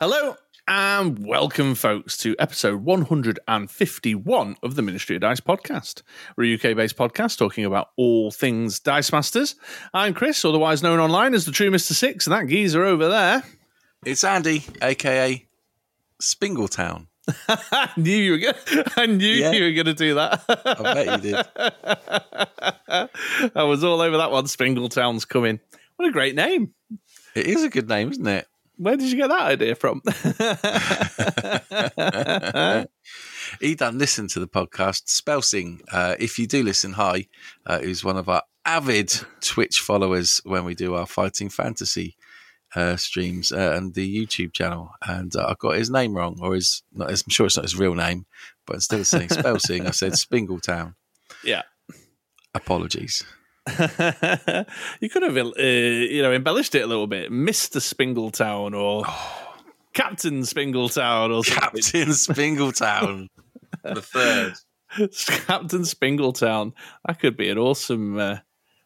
Hello and welcome, folks, to episode 151 of the Ministry of Dice podcast. We're a UK based podcast talking about all things Dice Masters. I'm Chris, otherwise known online as the True Mr. Six, and that geezer over there. It's Andy, aka Spingletown. I knew you were gonna, I knew Yeah. you were going to do that. I bet you did. I was all over that one. Spingletown's coming. What a great name. It is a good name, isn't it? Where did you get that idea from? He done listen to the podcast Spelsing. Uh, if you do listen, hi, uh, who's one of our avid Twitch followers when we do our fighting fantasy uh, streams uh, and the YouTube channel. And uh, I got his name wrong, or his not. I'm sure it's not his real name, but instead of saying Spelsing, I said Spingletown. yeah. Apologies. you could have, uh, you know, embellished it a little bit, Mister Spingletown or Captain Spingletown or something. Captain Spingletown, the third. Captain Spingletown. That could be an awesome, uh,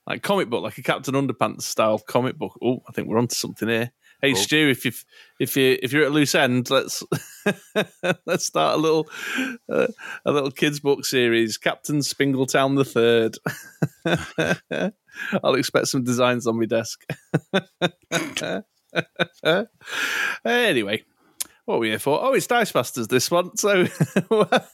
like comic book, like a Captain Underpants style comic book. Oh, I think we're onto something here. Hey Cool. Stu, if you if you if you're at a loose end, let's let's start a little uh, a little kids book series, Captain Spingletown the Third. I'll expect some designs on my desk. anyway, what are we here for? Oh, it's Dice Masters this one. So,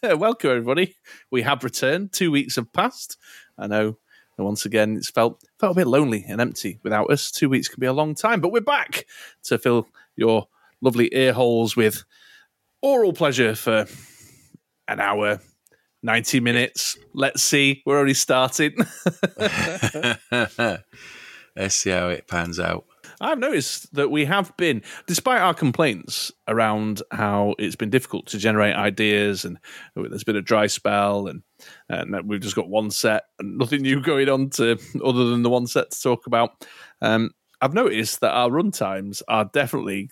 welcome everybody. We have returned. Two weeks have passed. I know. And once again, it's felt felt a bit lonely and empty without us. Two weeks can be a long time, but we're back to fill your lovely ear holes with oral pleasure for an hour, ninety minutes. Let's see. We're already starting. Let's see how it pans out. I've noticed that we have been, despite our complaints around how it's been difficult to generate ideas and there's been a dry spell and, and we've just got one set and nothing new going on to other than the one set to talk about. Um, I've noticed that our run times are definitely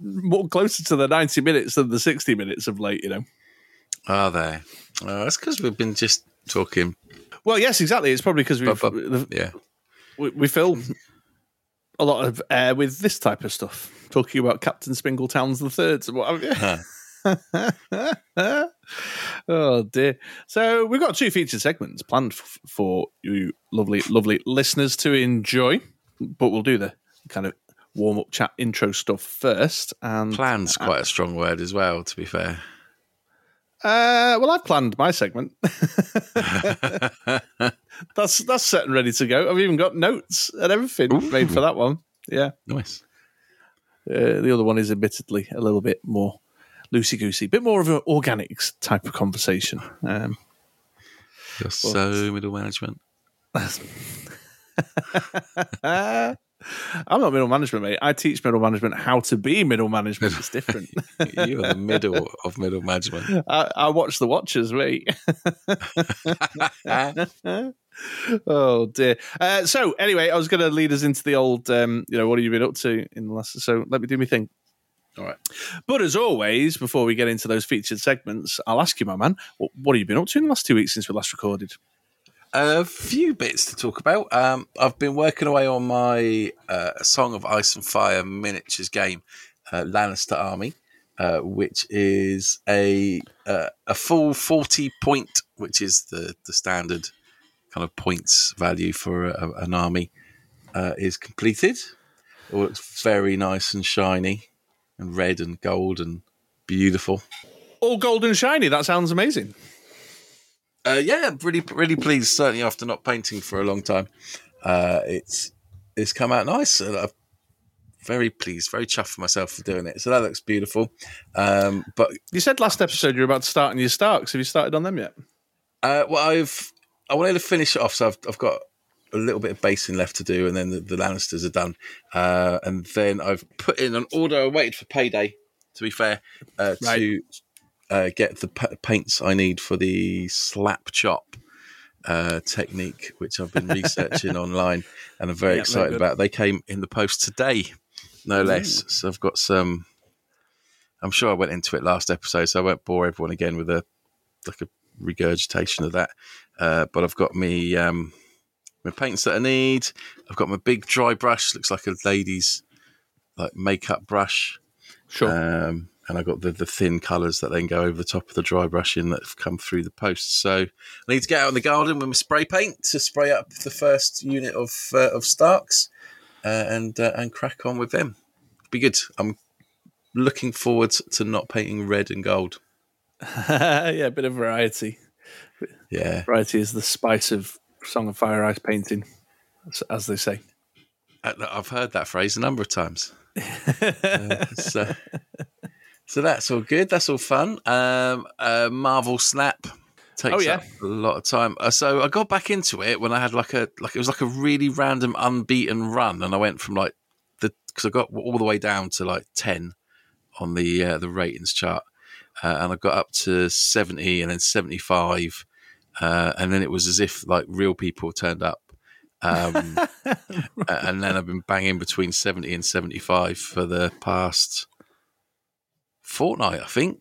more closer to the 90 minutes than the 60 minutes of late, you know. Are they? Oh, that's because we've been just talking. Well, yes, exactly. It's probably because we've, But- but- Yeah. we, we fill a lot of air with this type of stuff, talking about Captain Spingletown's the third and what have you. oh dear! So we've got two featured segments planned f- for you, lovely, lovely listeners to enjoy. But we'll do the kind of warm up chat intro stuff first. And Plan's uh, quite a strong word as well, to be fair. Uh, well, I've planned my segment. that's that's set and ready to go. I've even got notes and everything Ooh. made for that one. Yeah. nice. Uh, the other one is admittedly a little bit more loosey goosey, bit more of an organics type of conversation. Um, You're so middle management. I'm not middle management, mate. I teach middle management how to be middle management. It's different. You're the middle of middle management. I, I watch the watchers, mate. oh dear. Uh, so anyway, I was going to lead us into the old, um, you know, what have you been up to in the last? So let me do my thing. All right. But as always, before we get into those featured segments, I'll ask you, my man, what, what have you been up to in the last two weeks since we last recorded? A few bits to talk about. Um, I've been working away on my uh, Song of Ice and Fire miniatures game, uh, Lannister Army, uh, which is a uh, a full forty point, which is the the standard kind of points value for a, an army, uh, is completed. It looks very nice and shiny, and red and gold and beautiful. All gold and shiny. That sounds amazing. Uh, yeah, really, really pleased. Certainly after not painting for a long time, uh, it's it's come out nice. And I'm very pleased, very chuffed for myself for doing it. So that looks beautiful. Um, but You said last episode you were about to start on your Starks. Have you started on them yet? uh, well, I've I wanted to finish it off, so I've, I've got a little bit of basing left to do, and then the, the Lannisters are done. Uh, and then I've put in an order. I waited for payday. To be fair, uh, Right. to uh, get the pa- paints I need for the slap chop uh, technique, which I've been researching online, and I'm very Yeah, excited about. They came in the post today, no less. So I've got some. I'm sure I went into it last episode, so I won't bore everyone again with a like a regurgitation of that. Uh, but I've got me um, my paints that I need. I've got my big dry brush, looks like a lady's like makeup brush. Sure. Um, and I got the, the thin colours that then go over the top of the dry brushing that have come through the posts. So I need to get out in the garden with my spray paint to spray up the first unit of uh, of Starks uh, and uh, and crack on with them. Be good. I'm looking forward to not painting red and gold. yeah, a bit of variety. Yeah, Variety is the spice of Song of Fire Ice painting, as- as they say. I- I've heard that phrase a number of times. Uh, so, so that's all good. That's all fun. Um, uh, Marvel Snap takes Oh, yeah. up a lot of time. Uh, so I got back into it when I had like a like it was like a really random unbeaten run, and I went from like the because I got all the way down to like ten on the uh, the ratings chart, uh, and I got up to seventy and then seventy five, uh, and then it was as if like real people turned up. Um, and then I've been banging between 70 and 75 for the past fortnight, I think,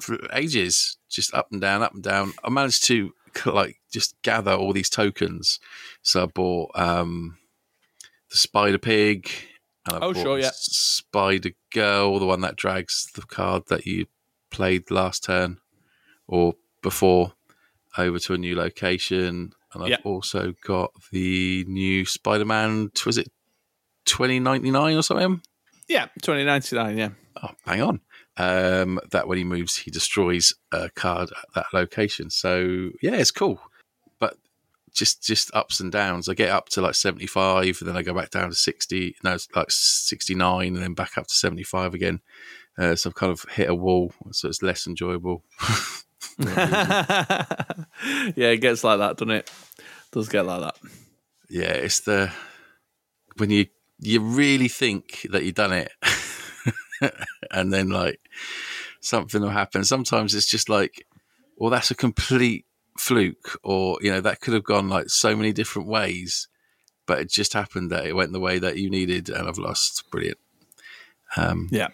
for ages, just up and down, up and down. I managed to like just gather all these tokens. So I bought um, the Spider Pig. And I Oh, bought sure, yeah. Spider Girl, the one that drags the card that you played last turn or before over to a new location. And I've Yeah. also got the new Spider Man, was it 2099 or something? Yeah, twenty ninety nine. Yeah, Oh, hang on. Um, that when he moves, he destroys a card at that location. So yeah, it's cool, but just just ups and downs. I get up to like seventy five, and then I go back down to sixty. No, it's like sixty nine, and then back up to seventy five again. Uh, so I've kind of hit a wall, so it's less enjoyable. yeah, it gets like that, doesn't it? Does get like that. yeah, it's the when you you really think that you've done it, and then like something will happen. Sometimes it's just like, well, that's a complete fluke, or you know that could have gone like so many different ways, but it just happened that it went the way that you needed, and I've lost. Brilliant. Um, Yeah.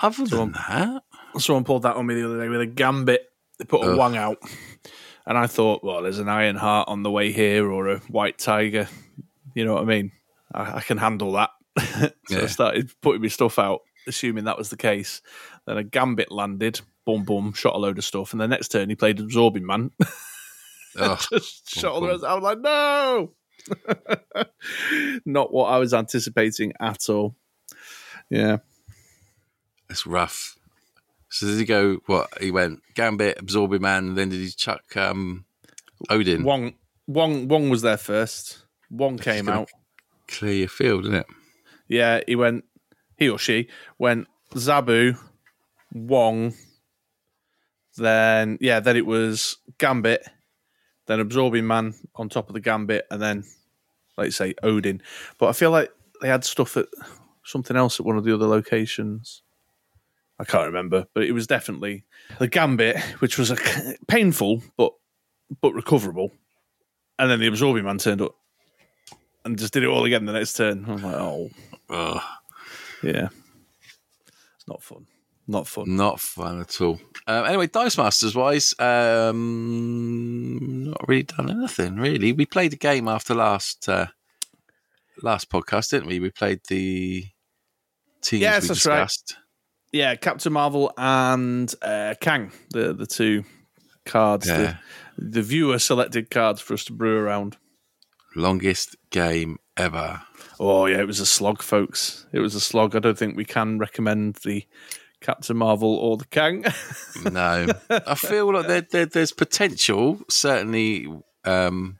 other So, than that, Someone pulled that on me the other day with a gambit. They put a Ugh. Wong out, and I thought, well, there's an iron heart on the way here, or a white tiger. You know what I mean? I, I can handle that. so I started putting my stuff out, assuming that was the case. Then a gambit landed, boom, boom, shot a load of stuff, and the next turn he played absorbing man, ugh, just shot all the rest. I was like, no, not what I was anticipating at all. Yeah, it's rough. So did he go? What he went? Gambit, absorbing man. Then did he chuck um, Odin? Wong, Wong, Wong was there first. Wong came out. Clear your field, isn't it? Yeah, he went. He or she went Zabu, Wong. Then yeah, then it was Gambit, then Absorbing Man on top of the Gambit, and then like say Odin. But I feel like they had stuff at something else at one of the other locations. I can't remember, but it was definitely the Gambit, which was a painful but but recoverable, and then the Absorbing Man turned up and just did it all again the next turn. I was like, oh. Ugh, Yeah. It's not fun. Not fun. not fun at all. Um, anyway, Dice Masters wise, um, not really done anything really. We played a game after last uh, last podcast, didn't we? We played the teams Yes, we that's right. discussed. Yeah, Captain Marvel and uh, Kang, the the two cards, Yeah. the, the viewer selected cards for us to brew around. Longest game ever. Oh yeah, it was a slog, folks. It was a slog. I don't think we can recommend the Captain Marvel or the Kang. No, I feel like there, there, there's potential, certainly um,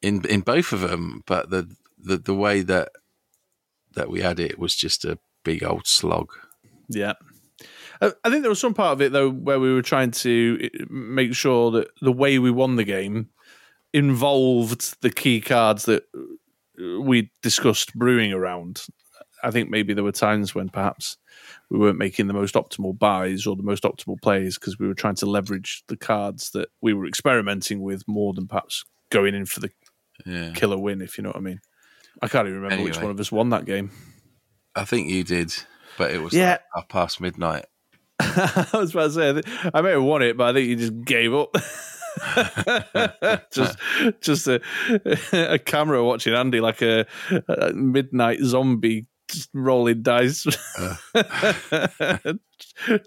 in in both of them, but the, the the way that that we had it was just a big old slog. Yeah. I I think there was some part of it though where we were trying to uh, make sure that the way we won the game involved the key cards that we discussed brewing around. I think maybe there were times when perhaps we weren't making the most optimal buys or the most optimal plays because we were trying to leverage the cards that we were experimenting with more than perhaps going in for the Yeah, killer win, if you know what I mean. I can't even remember which one of us won that game. I think you did, but it was Yeah. like half past midnight. I was about to say, I I may have won it, but I think you just gave up. just, just a, a camera watching Andy like a, a midnight zombie rolling dice,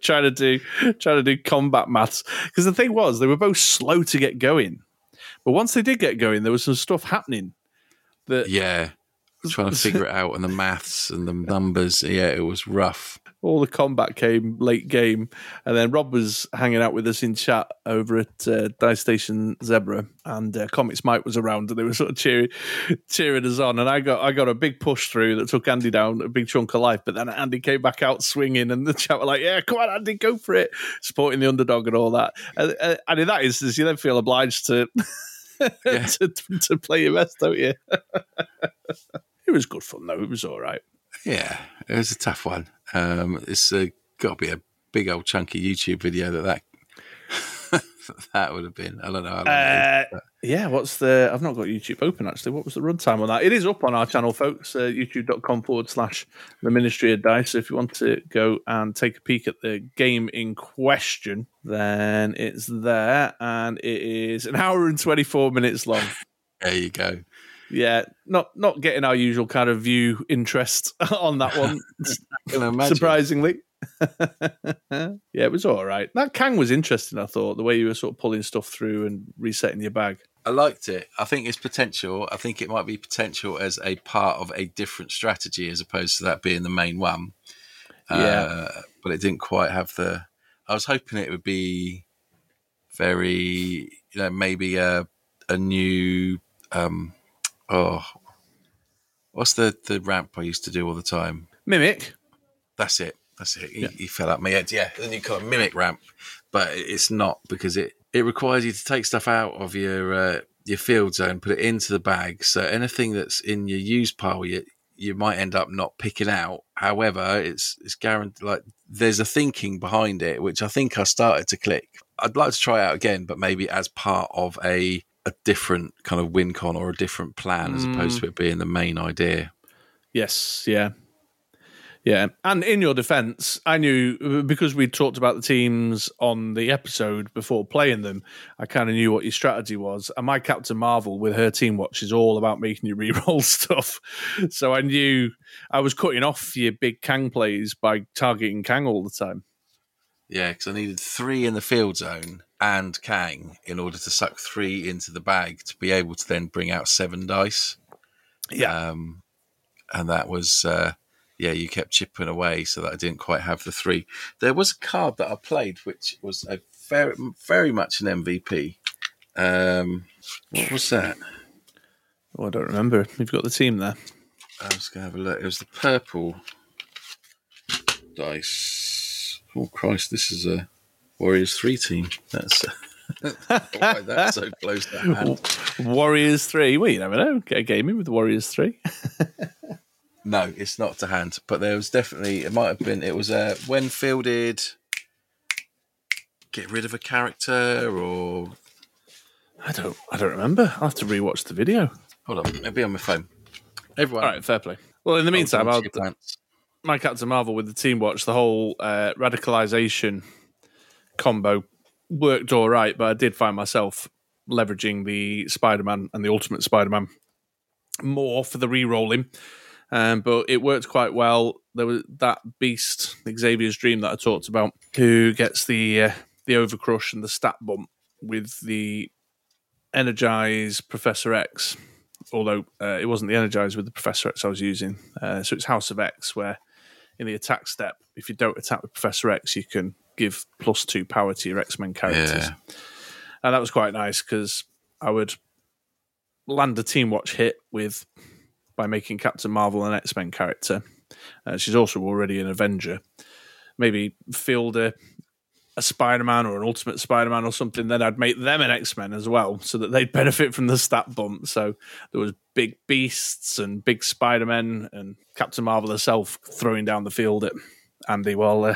trying to do trying to do combat maths. Because the thing was, they were both slow to get going, but once they did get going, there was some stuff happening. That Yeah. Trying to figure it out and the maths and the numbers. Yeah, it was rough. All the combat came late game, and then Rob was hanging out with us in chat over at uh, Dice Station Zebra, and uh, Comics Mike was around, and they were sort of cheering, cheering us on. And I got I got a big push through that took Andy down a big chunk of life, but then Andy came back out swinging, and the chat were like, "Yeah, come on, Andy, go for it," supporting the underdog and all that. And, uh, and in that instance, you then feel obliged to Yeah. to, to play your best, don't you? it was good fun though. It was all right. Yeah, it was a tough one. Um, it's uh, got to be a big old chunky YouTube video that that, that would have been. I don't know. How long it is. Uh, yeah, what's the? I've not got YouTube open actually. What was the runtime on that? It is up on our channel, folks. Uh, YouTube.com forward slash the Ministry of Dice. So if you want to go and take a peek at the game in question, then it's there, and it is an hour and twenty four minutes long. there you go. Yeah, not not getting our usual kind of view interest on that one. I can imagine. surprisingly. yeah, it was all right. That Kang was interesting. I thought the way you were sort of pulling stuff through and resetting your bag. I liked it. I think it's potential. I think it might be potential as a part of a different strategy as opposed to that being the main one. Yeah. Uh, but it didn't quite have the. I was hoping it would be very, you know, maybe a a new. um Oh, what's the the ramp I used to do all the time? Mimic. That's it. That's it. He, Yeah. he fell out my head. Yeah, then you call it mimic ramp, but it's not because it it requires you to take stuff out of your uh, your field zone, put it into the bag. So anything that's in your use pile, you you might end up not picking out. However, it's it's guaranteed. Like there's a thinking behind it, which I think I started to click. I'd like to try out again, but maybe as part of a a different kind of win con or a different plan, as opposed mm. to it being the main idea. Yes, yeah. Yeah. And in your defense, I knew because we talked about the teams on the episode before playing them, I kind of knew what your strategy was. And my Captain Marvel with her team watch is all about making you re-roll stuff. So I knew I was cutting off your big Kang plays by targeting Kang all the time. Yeah, because I needed three in the field zone and Kang in order to suck three into the bag to be able to then bring out seven dice. Yeah. Um, and that was, uh, yeah, you kept chipping away so that I didn't quite have the three. There was a card that I played which was a very, very much an MVP. Um, what was that? Oh, I don't remember. You've got the team there. I was going to have a look. It was the purple dice. Oh, Christ, this is a Warriors 3 team. That's. why that's so close to hand. Warriors 3. Well, you never know. Get a game in with Warriors 3. No, it's not to hand, but there was definitely it might have been it was uh, when fielded get rid of a character or I don't I don't remember. I'll have to rewatch the video. hold on, maybe on my phone. Everyone, All right, fair play. Well, in the meantime, I'll, my Captain Marvel with the team watch, the whole uh, radicalization combo worked all right, but I did find myself leveraging the Spider Man and the Ultimate Spider Man more for the re rolling. Um, but it worked quite well. There was that beast, Xavier's Dream, that I talked about, who gets the uh, the overcrush and the stat bump with the Energize Professor X. Although uh, it wasn't the Energize with the Professor X I was using, uh, so it's House of X, where in the attack step, if you don't attack with Professor X, you can give plus two power to your X Men characters. Yeah. And that was quite nice because I would land a team watch hit with by making Captain Marvel an X Men character. Uh, she's also already an Avenger. Maybe field a, a Spider Man or an Ultimate Spider Man or something. Then I'd make them an X Men as well, so that they'd benefit from the stat bump. So there was big beasts and big Spider Men and Captain Marvel herself throwing down the field at Andy while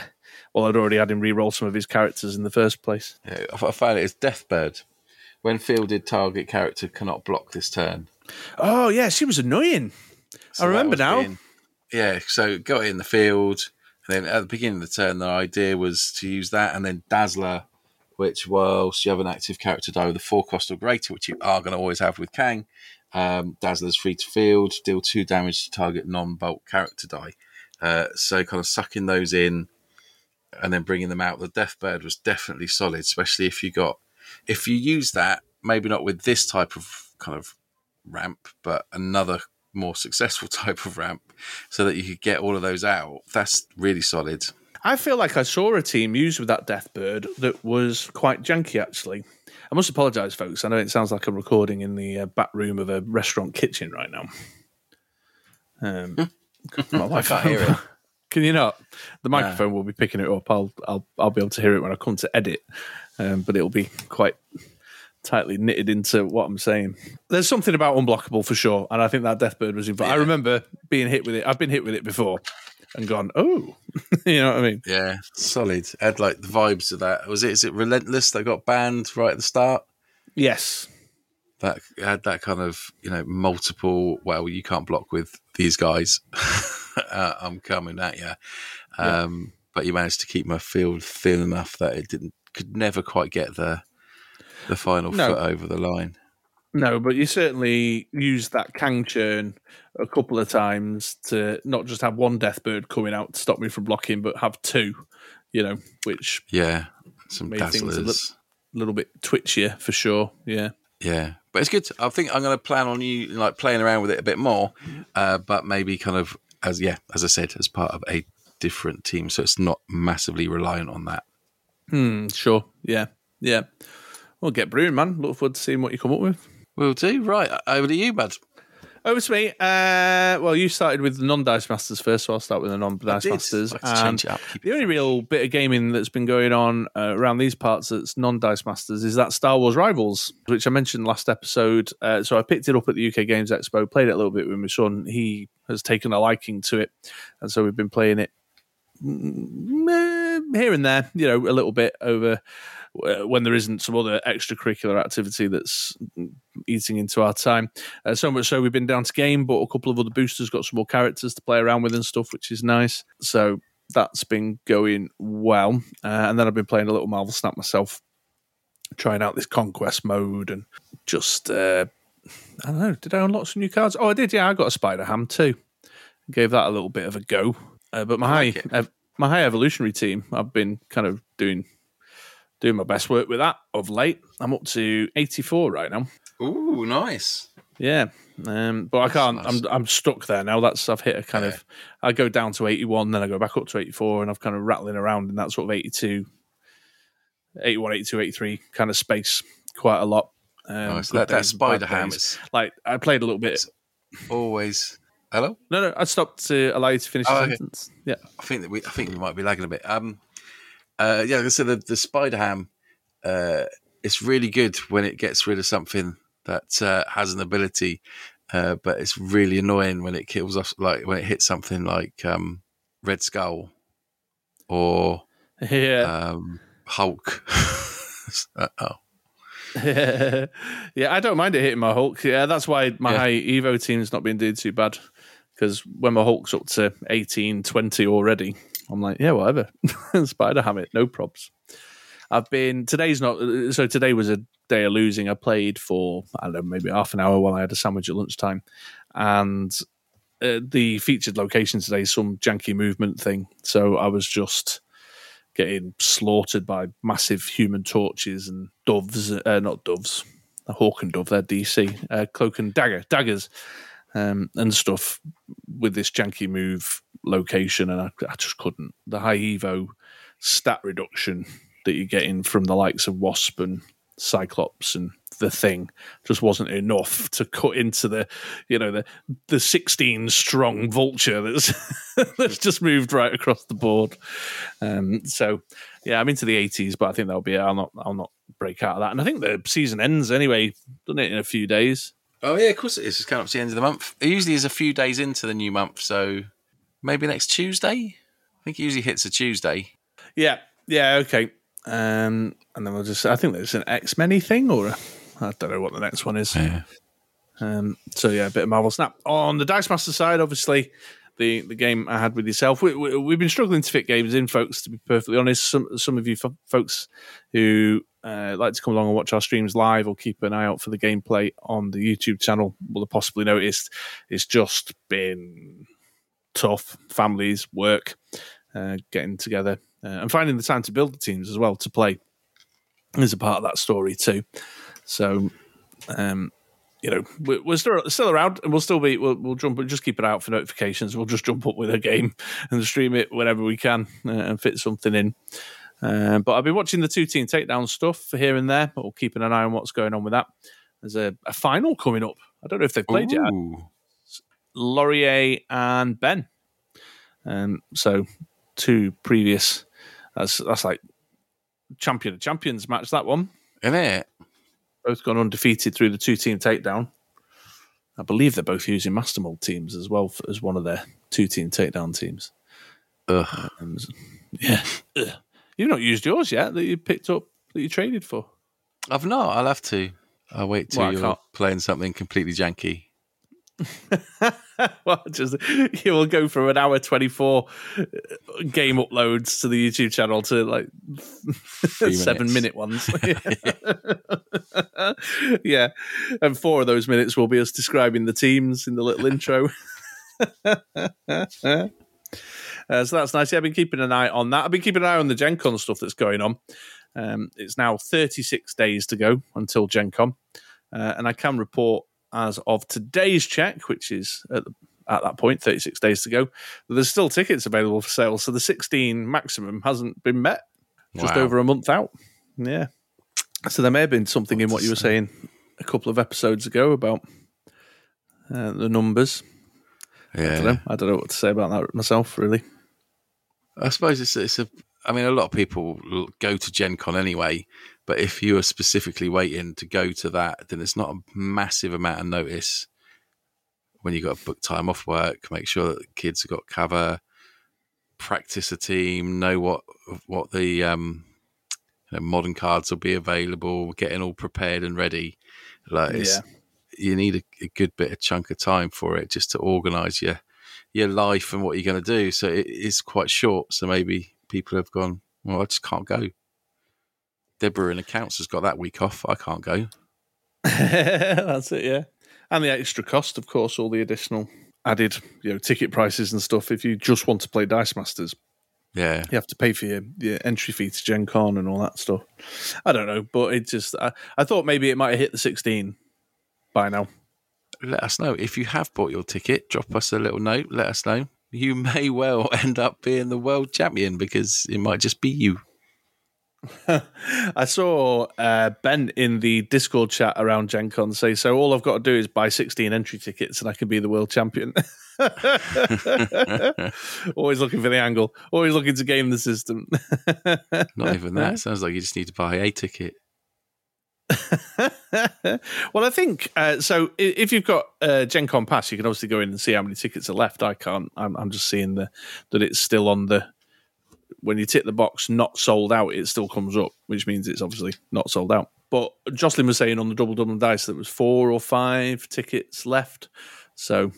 while I'd already had him re-roll some of his characters in the first place. Yeah, I I found it as Deathbird. When fielded, target character cannot block this turn. Oh yeah, she was annoying. So I remember now. being- yeah, so got it in the field, and then at the beginning of the turn, the idea was to use that, and then Dazzler, which whilst you have an active character die with a four cost or greater, which you are going to always have with Kang, Um, Dazzler's free to field, deal two damage to target non-bolt character die. Uh, so kind of sucking those in and then bringing them out. The Deathbird was definitely solid, especially if you got if you use that, maybe not with this type of kind of ramp, but another more successful type of ramp, so that you could get all of those out. That's really solid. I feel like I saw a team used with that Deathbird that was quite janky, actually. I must apologise, folks. I know it sounds like I'm recording in the uh, back room of a restaurant kitchen right now. Um, my wife can't hear it. Can you not? The microphone will be picking it up. I'll I'll I'll be able to hear it when I come to edit, um, but it'll be quite tightly knitted into what I'm saying. There's something about unblockable for sure, and I think that Deathbird was involved. I remember being hit with it. I've been hit with it before and gone, oh, you know what I mean? Yeah, solid. Had like the vibes of that. Was it? Is it Relentless that got banned right at the start? Yes. That had that kind of you know multiple. Well, you can't block with these guys. uh, I'm coming at you. Um, yeah. But you managed to keep my field thin enough that it didn't could never quite get the the final no. foot over the line. No, but you certainly used that Kang churn a couple of times to not just have one Deathbird coming out to stop me from blocking, but have two, you know, which yeah, some made dazzlers. things a li- little bit twitchier for sure. Yeah, yeah, but it's good. I think I'm going to plan on you like playing around with it a bit more, uh, but maybe kind of as yeah, as I said, as part of a different team, so it's not massively reliant on that. Hmm. Sure. Yeah. Yeah. Well, get brewing, man. Look forward to seeing what you come up with. We'll do. Right, over to you, bud. Over to me. Uh, well, you started with the non-dice masters first, so I'll start with the non-dice masters. And the only real bit of gaming that's been going on uh, around these parts that's non-dice masters is that Star Wars Rivals, which I mentioned last episode. Uh, so I picked it up at the UK Games Expo, played it a little bit with my son. He has taken a liking to it, and so we've been playing it mm, here and there, you know, a little bit over uh, when there isn't some other extracurricular activity that's eating into our time. Uh, so much so we've been down to game, but a couple of other boosters got some more characters to play around with and stuff, which is nice. So that's been going well. Uh, and then I've been playing a little Marvel Snap myself, trying out this conquest mode and just uh, I don't know. Did I unlock some new cards? Oh, I did. Yeah, I got a Spider Ham too. Gave that a little bit of a go. Uh, but my like high, my high evolutionary team, I've been kind of doing doing my best work with that of late. I'm up to 84 right now. Ooh, nice. Yeah, um, but I can't. Nice. I'm I'm stuck there now. That's I've hit a kind yeah. of. I go down to 81, then I go back up to 84, and I've kind of rattling around in that sort of 82, 81, 82, 83 kind of space quite a lot. Um, nice. That, that spider ham is like I played a little bit. Always. Hello. No, no. I stopped to allow you to finish oh, the okay. sentence. Yeah. I think that we. I think we might be lagging a bit. Um, uh, yeah, so the, the spider ham, uh, it's really good when it gets rid of something that uh, has an ability, uh, but it's really annoying when it kills off, like when it hits something like um, Red Skull or yeah. um, Hulk. oh. yeah, I don't mind it hitting my Hulk. Yeah, that's why my yeah. high Evo team's not been doing too bad. Because when my Hulk's up to 18, 20 already, I'm like, yeah, whatever. Spider Ham it, no props. I've been today's not so today was a day of losing. I played for I don't know maybe half an hour while I had a sandwich at lunchtime, and uh, the featured location today is some janky movement thing. So I was just getting slaughtered by massive human torches and doves, uh, not doves, a hawk and dove. They're DC uh, cloak and dagger daggers um, and stuff with this janky move location, and I, I, just couldn't. The high Evo stat reduction that you're getting from the likes of Wasp and Cyclops and the thing just wasn't enough to cut into the you know the the 16 strong vulture that's that's just moved right across the board um, so yeah i'm into the 80s but i think that'll be it. i'll not i'll not break out of that and i think the season ends anyway doesn't it in a few days Oh yeah, of course it is. It's coming up to the end of the month. It usually is a few days into the new month, so maybe next Tuesday. I think it usually hits a Tuesday. Yeah, yeah, okay. Um, and then we'll just. I think there's an X Many thing, or I don't know what the next one is. Yeah. Um, so yeah, a bit of Marvel Snap on the Dice Master side. Obviously, the the game I had with yourself. We, have we, been struggling to fit games in, folks. To be perfectly honest, some some of you f- folks who uh, like to come along and watch our streams live or keep an eye out for the gameplay on the YouTube channel will have possibly noticed it's just been tough. Families, work, uh, getting together, uh, and finding the time to build the teams as well to play is a part of that story too. So, um, you know, we're, still still around, and we'll still be. We'll, we'll jump. Just keep it out for notifications. We'll just jump up with a game and stream it whenever we can uh, and fit something in. Uh, but I've been watching the two team takedown stuff here and there, but we'll keeping an eye on what's going on with that. There's a, a final coming up. I don't know if they've played yet. Ooh. Laurier and Ben. Um, so two previous. That's that's like champion of champions match. That one Isn't it? both gone undefeated through the two team takedown. I believe they're both using Master Mold teams as well for, as one of their two team takedown teams. Ugh. Um, yeah, Ugh. You've not used yours yet that you picked up that you traded for. I've not. I'll have to. I'll wait till Well, you're playing something completely janky. well, just you will go from an hour twenty four uh, game uploads to the YouTube channel to like seven-minute ones. yeah, and four of those minutes will be us describing the teams in the little intro. Uh, so that's nice. Yeah, I've been keeping an eye on that. I've been keeping an eye on the Gen Con stuff that's going on. Um, it's now 36 days to go until Gen Con. Uh, and I can report as of today's check, which is at, the, at that point, 36 days to go, that there's still tickets available for sale. So the 16 maximum hasn't been met, just Wow. over a month out. Yeah. So there may have been something in what you were saying a couple of episodes ago about uh, the numbers. I don't Yeah. know. I don't know what to say about that myself, really. I suppose it's it's a. I mean, a lot of people go to Gen Con anyway, but if you are specifically waiting to go to that, then it's not a massive amount of notice. When you've got to book time off work, make sure that the kids have got cover, practice a team, know what what the um, you know, modern cards will be available, getting all prepared and ready. Like it's, you need a, a good bit of chunk of time for it just to organise your your life and what you're going to do. So it is quite short. So maybe people have gone, well, I just can't go. Deborah in accounts has got that week off. I can't go. That's it, yeah. And the extra cost, of course, all the additional added, you know, ticket prices and stuff. If you just want to play Dice Masters, Yeah. you have to pay for your, your entry fee to Gen Con and all that stuff. I don't know, but it just, I, I thought maybe it might have hit the 16 by now. Let us know. If you have bought your ticket, drop us a little note. Let us know. You may well end up being the world champion because it might just be you. I saw uh, Ben in the Discord chat around Gen Con say, so all I've got to do is buy 16 entry tickets and I can be the world champion. Always looking for the angle. Always looking to game the system. Not even that. Sounds like you just need to buy a ticket. well, I think uh, so. If you've got uh, Gen Con Pass, you can obviously go in and see how many tickets are left. I can't. I'm, I'm just seeing the that it's still on the. When you tick the box, not sold out, it still comes up, which means it's obviously not sold out. But Jocelyn was saying on the double double dice that there was four or five tickets left, so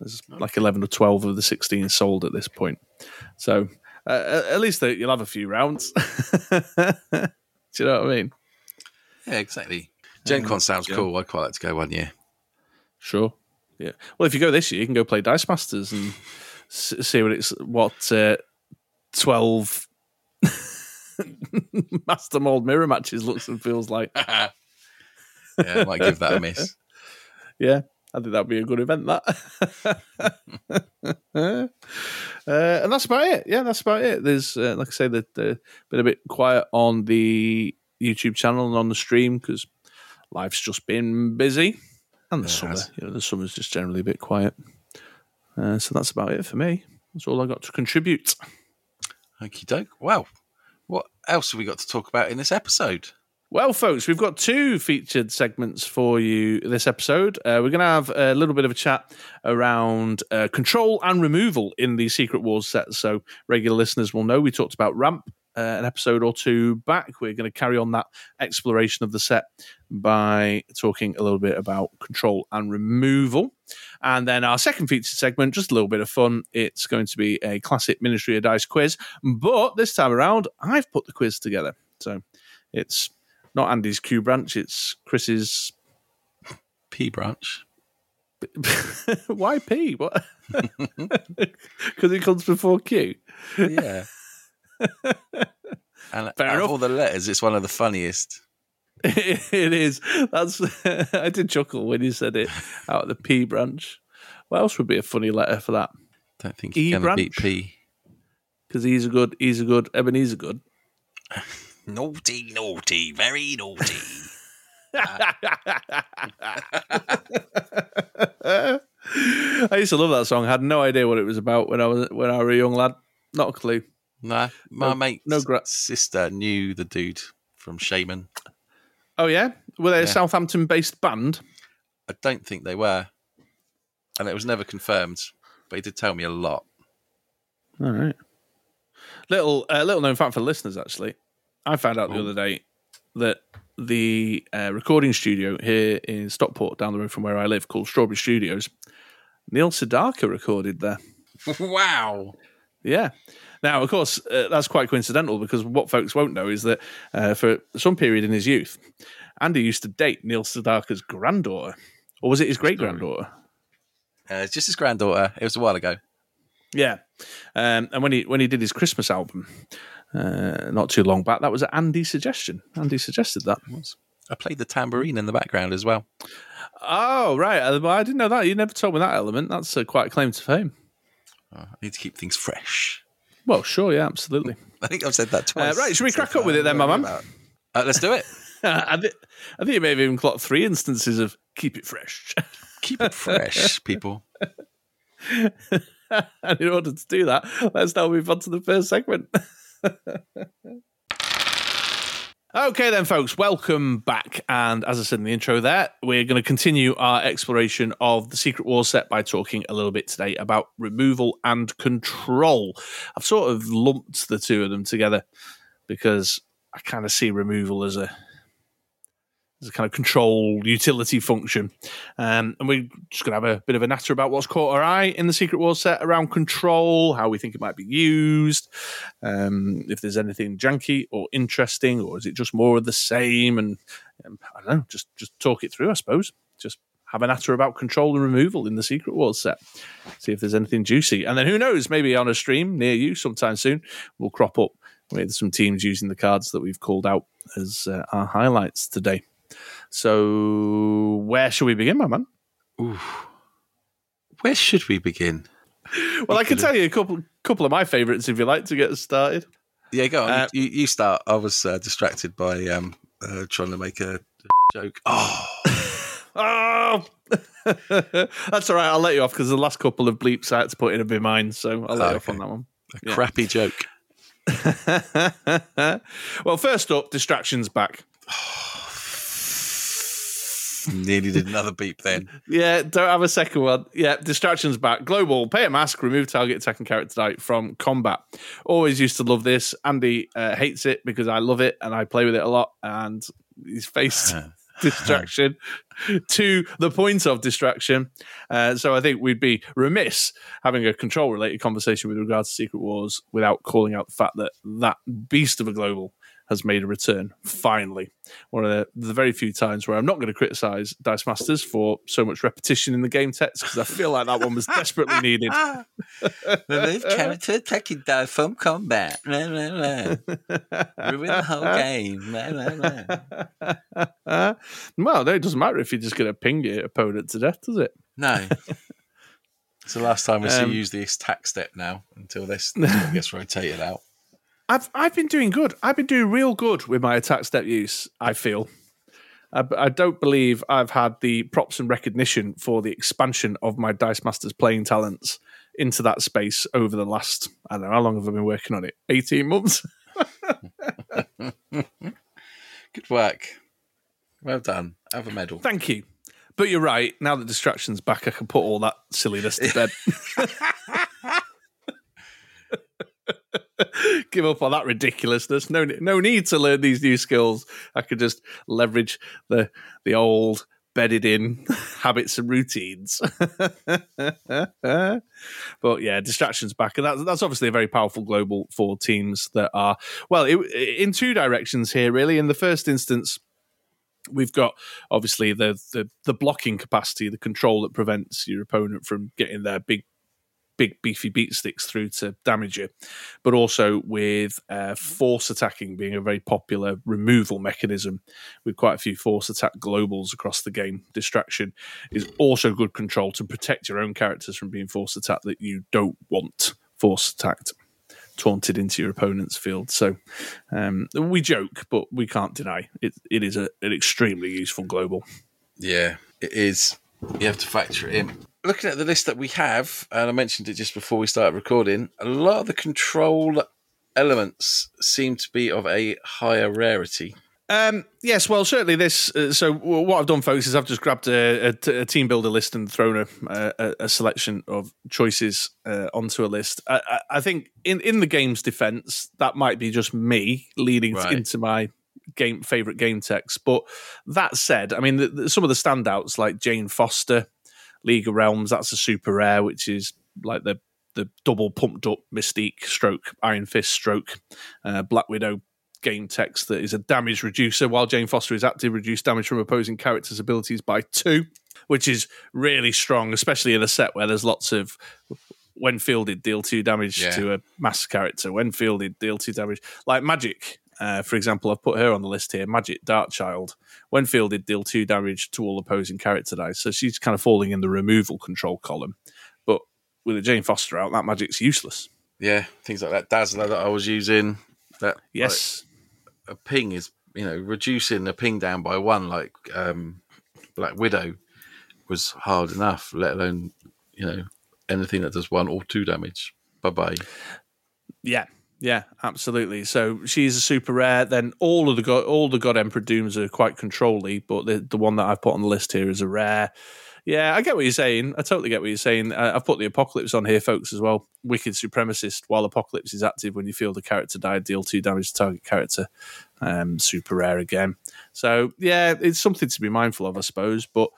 there's like eleven or twelve of the sixteen sold at this point. So uh, at least you'll have a few rounds. Do you know what I mean? Yeah, exactly. Gen Con sounds yeah. cool. I'd quite like to go one year. Sure. Yeah. Well, if you go this year, you can go play Dice Masters and see what it's what uh, twelve Master Mold mirror matches looks and feels like. yeah, I might give that a miss. Yeah, I think that'd be a good event. That. uh, and that's about it. Yeah, that's about it. There's, uh, like I say, that uh, been a bit quiet on the YouTube channel and on the stream because life's just been busy, and the summer. You know, the summer's just generally a bit quiet. Uh, so that's about it for me. That's all I got to contribute. Thank you, doke. Well, what else have we got to talk about in this episode? Well, folks, we've got two featured segments for you this episode. Uh, we're going to have a little bit of a chat around uh, control and removal in the Secret Wars set. So, regular listeners will know we talked about ramp uh, an episode or two back. We're going to carry on that exploration of the set by talking a little bit about control and removal. And then our second featured segment, just a little bit of fun. It's going to be a classic Ministry of Dice quiz, but this time around, I've put the quiz together. So it's not Andy's Q branch. It's Chris's. P branch. Why P? What? Because it comes before Q. Yeah. and Fair out of all the letters, it's one of the funniest. it is. That's. I did chuckle when you said it out of the P branch. What else would be a funny letter for that? Don't think E to beat branch? P. Because he's a good. He's a good. Ebeneezer Goode. Naughty, naughty, very naughty. I used to love that song. I had no idea what it was about when I was when I was a young lad. Not a clue. No, my No- mate's no gra- sister knew the dude from Shamen. Oh yeah, were they a Southampton-based band? I don't think they were. And it was never confirmed, but he did tell me a lot. All right. Little uh, little known fact for listeners. Actually, I found out the other day that the uh, recording studio here in Stockport, down the road from where I live, called Strawberry Studios, Neil Sedaka recorded there. wow. Yeah. Now, of course, uh, that's quite coincidental because what folks won't know is that uh, for some period in his youth, Andy used to date Neil Sedaka's granddaughter, or was it his great granddaughter? Uh, it's just his granddaughter. It was a while ago. Yeah. Um, and when he when he did his Christmas album, uh, not too long back, that was Andy's suggestion. Andy suggested that. I played the tambourine in the background as well. Oh, right. Uh, well, I didn't know that. You never told me that element. That's uh, quite a claim to fame. Uh, I need to keep things fresh. Well, sure, yeah, absolutely. I think I've said that twice. right, should we so crack up with it then, my man? Uh, let's do it. I, I think you may have even clocked three instances of keep it fresh. Keep it fresh, people. and in order to do that, let's now move on to the first segment. Okay, then, folks, welcome back. And as I said in the intro, there, we're going to continue our exploration of the Secret Wars set by talking a little bit today about removal and control. I've sort of lumped the two of them together because I kind of see removal as a as a kind of control utility function. Um, and we're just going to have a bit of a natter about what's caught our eye in the Secret Wars set around control, how we think it might be used, um, if there's anything janky or interesting, or is it just more of the same? And um, I don't know, just just talk it through, I suppose. Just have a natter about control and removal in the Secret Wars set. See if there's anything juicy. And then who knows, maybe on a stream near you sometime soon, we'll crop up with some teams using the cards that we've called out as uh, our highlights today. So, where should we begin, my man? Ooh. Where should we begin? Well, I can tell you a couple couple of my favourites if you like to get us started. Yeah, go on. Uh, you, you start. I was uh, distracted by um, uh, trying to make a joke. Oh, Oh, that's all right. I'll let you off because the last couple of bleeps I had to put in have been mine, so I'll let you off on that one. a Yeah. crappy joke. well, first up, distractions back. Nearly did another beep then. Yeah, don't have a second one. Yeah, distractions back. Global, pay a mask, remove target attacking character type from combat. Always used to love this. Andy uh, hates it because I love it and I play with it a lot. And he's faced distraction to the point of distraction. Uh, so I think we'd be remiss having a control related conversation with regards to Secret Wars without calling out the fact that that beast of a global has made a return finally. One of the, the very few times where I'm not going to criticize Dice Masters for so much repetition in the game text because I feel like that one was desperately needed. Remove character attacking die from combat. Blah, blah, blah. Ruin the whole game. Well, no, it doesn't matter if you're just going to ping your opponent to death, does it? No. It's the last time we see Um, you use the attack step now until this, this gets rotated out. I've I've been doing good. I've been doing real good with my attack step use. I feel. I, I don't believe I've had the props and recognition for the expansion of my Dice Masters playing talents into that space over the last. I don't know how long have I been working on it? Eighteen months. Good work. Well done. Have a medal. Thank you. But you're right. Now that distraction's back, I can put all that silliness to bed. Give up on that ridiculousness. No, no need to learn these new skills. I could just leverage the the old bedded in habits and routines. but yeah, distractions back, and that's that's obviously a very powerful global for teams that are well it, in two directions here. Really, in the first instance, We've got obviously the, the the blocking capacity, the control that prevents your opponent from getting their big big beefy beat sticks through to damage you, but also with uh, force attacking being a very popular removal mechanism with quite a few force attack globals across the game. Distraction is also good control to protect your own characters from being force attacked that you don't want force attacked. Taunted into your opponent's field, so um, we joke, but we can't deny it. It is a, an extremely useful global. Yeah, it is. You have to factor it in looking at the list that we have, and I mentioned it just before we started recording, a lot of the control elements seem to be of a higher rarity. Um, yes, well, certainly this. Uh, so, what I've done, folks, is I've just grabbed a, a, a team builder list and thrown a, a, a selection of choices uh, onto a list. I, I, think, in, in the game's defense, that might be just me leading right. into my game favorite game text. But that said, I mean, the, the, some of the standouts like Jane Foster, League of Realms, that's a super rare, which is like the the double pumped up Mystique stroke, Iron Fist stroke, uh, Black Widow game text that is a damage reducer. While Jane Foster is active, reduce damage from opposing characters' abilities by two, which is really strong, especially in a set where there's lots of when fielded deal two damage yeah. to a mass character. When fielded deal two damage, like Magik uh, for example, I've put her on the list here. Magik Darkchild. When fielded, deal two damage to all opposing character dice. So she's kind of falling in the removal control column. But with a Jane Foster out, that Magik's useless. Yeah, things like that Dazzler that I was using. That yes, like, a ping is you know reducing the ping down by one, like um, Black Widow was hard enough. Let alone you know anything that does one or two damage. Bye bye. Yeah, yeah, absolutely. So she's a super rare. Then all of the god, all the God Emperor Dooms are quite controlly, but the the one that I've put on the list here is a rare. Yeah, I get what you're saying. I totally get what you're saying. I've put the Apocalypse on here, folks, as well. Wicked Supremacist. While Apocalypse is active, when you feel the character die, deal two damage to target character. Um, super rare again. So yeah, it's something to be mindful of, I suppose. But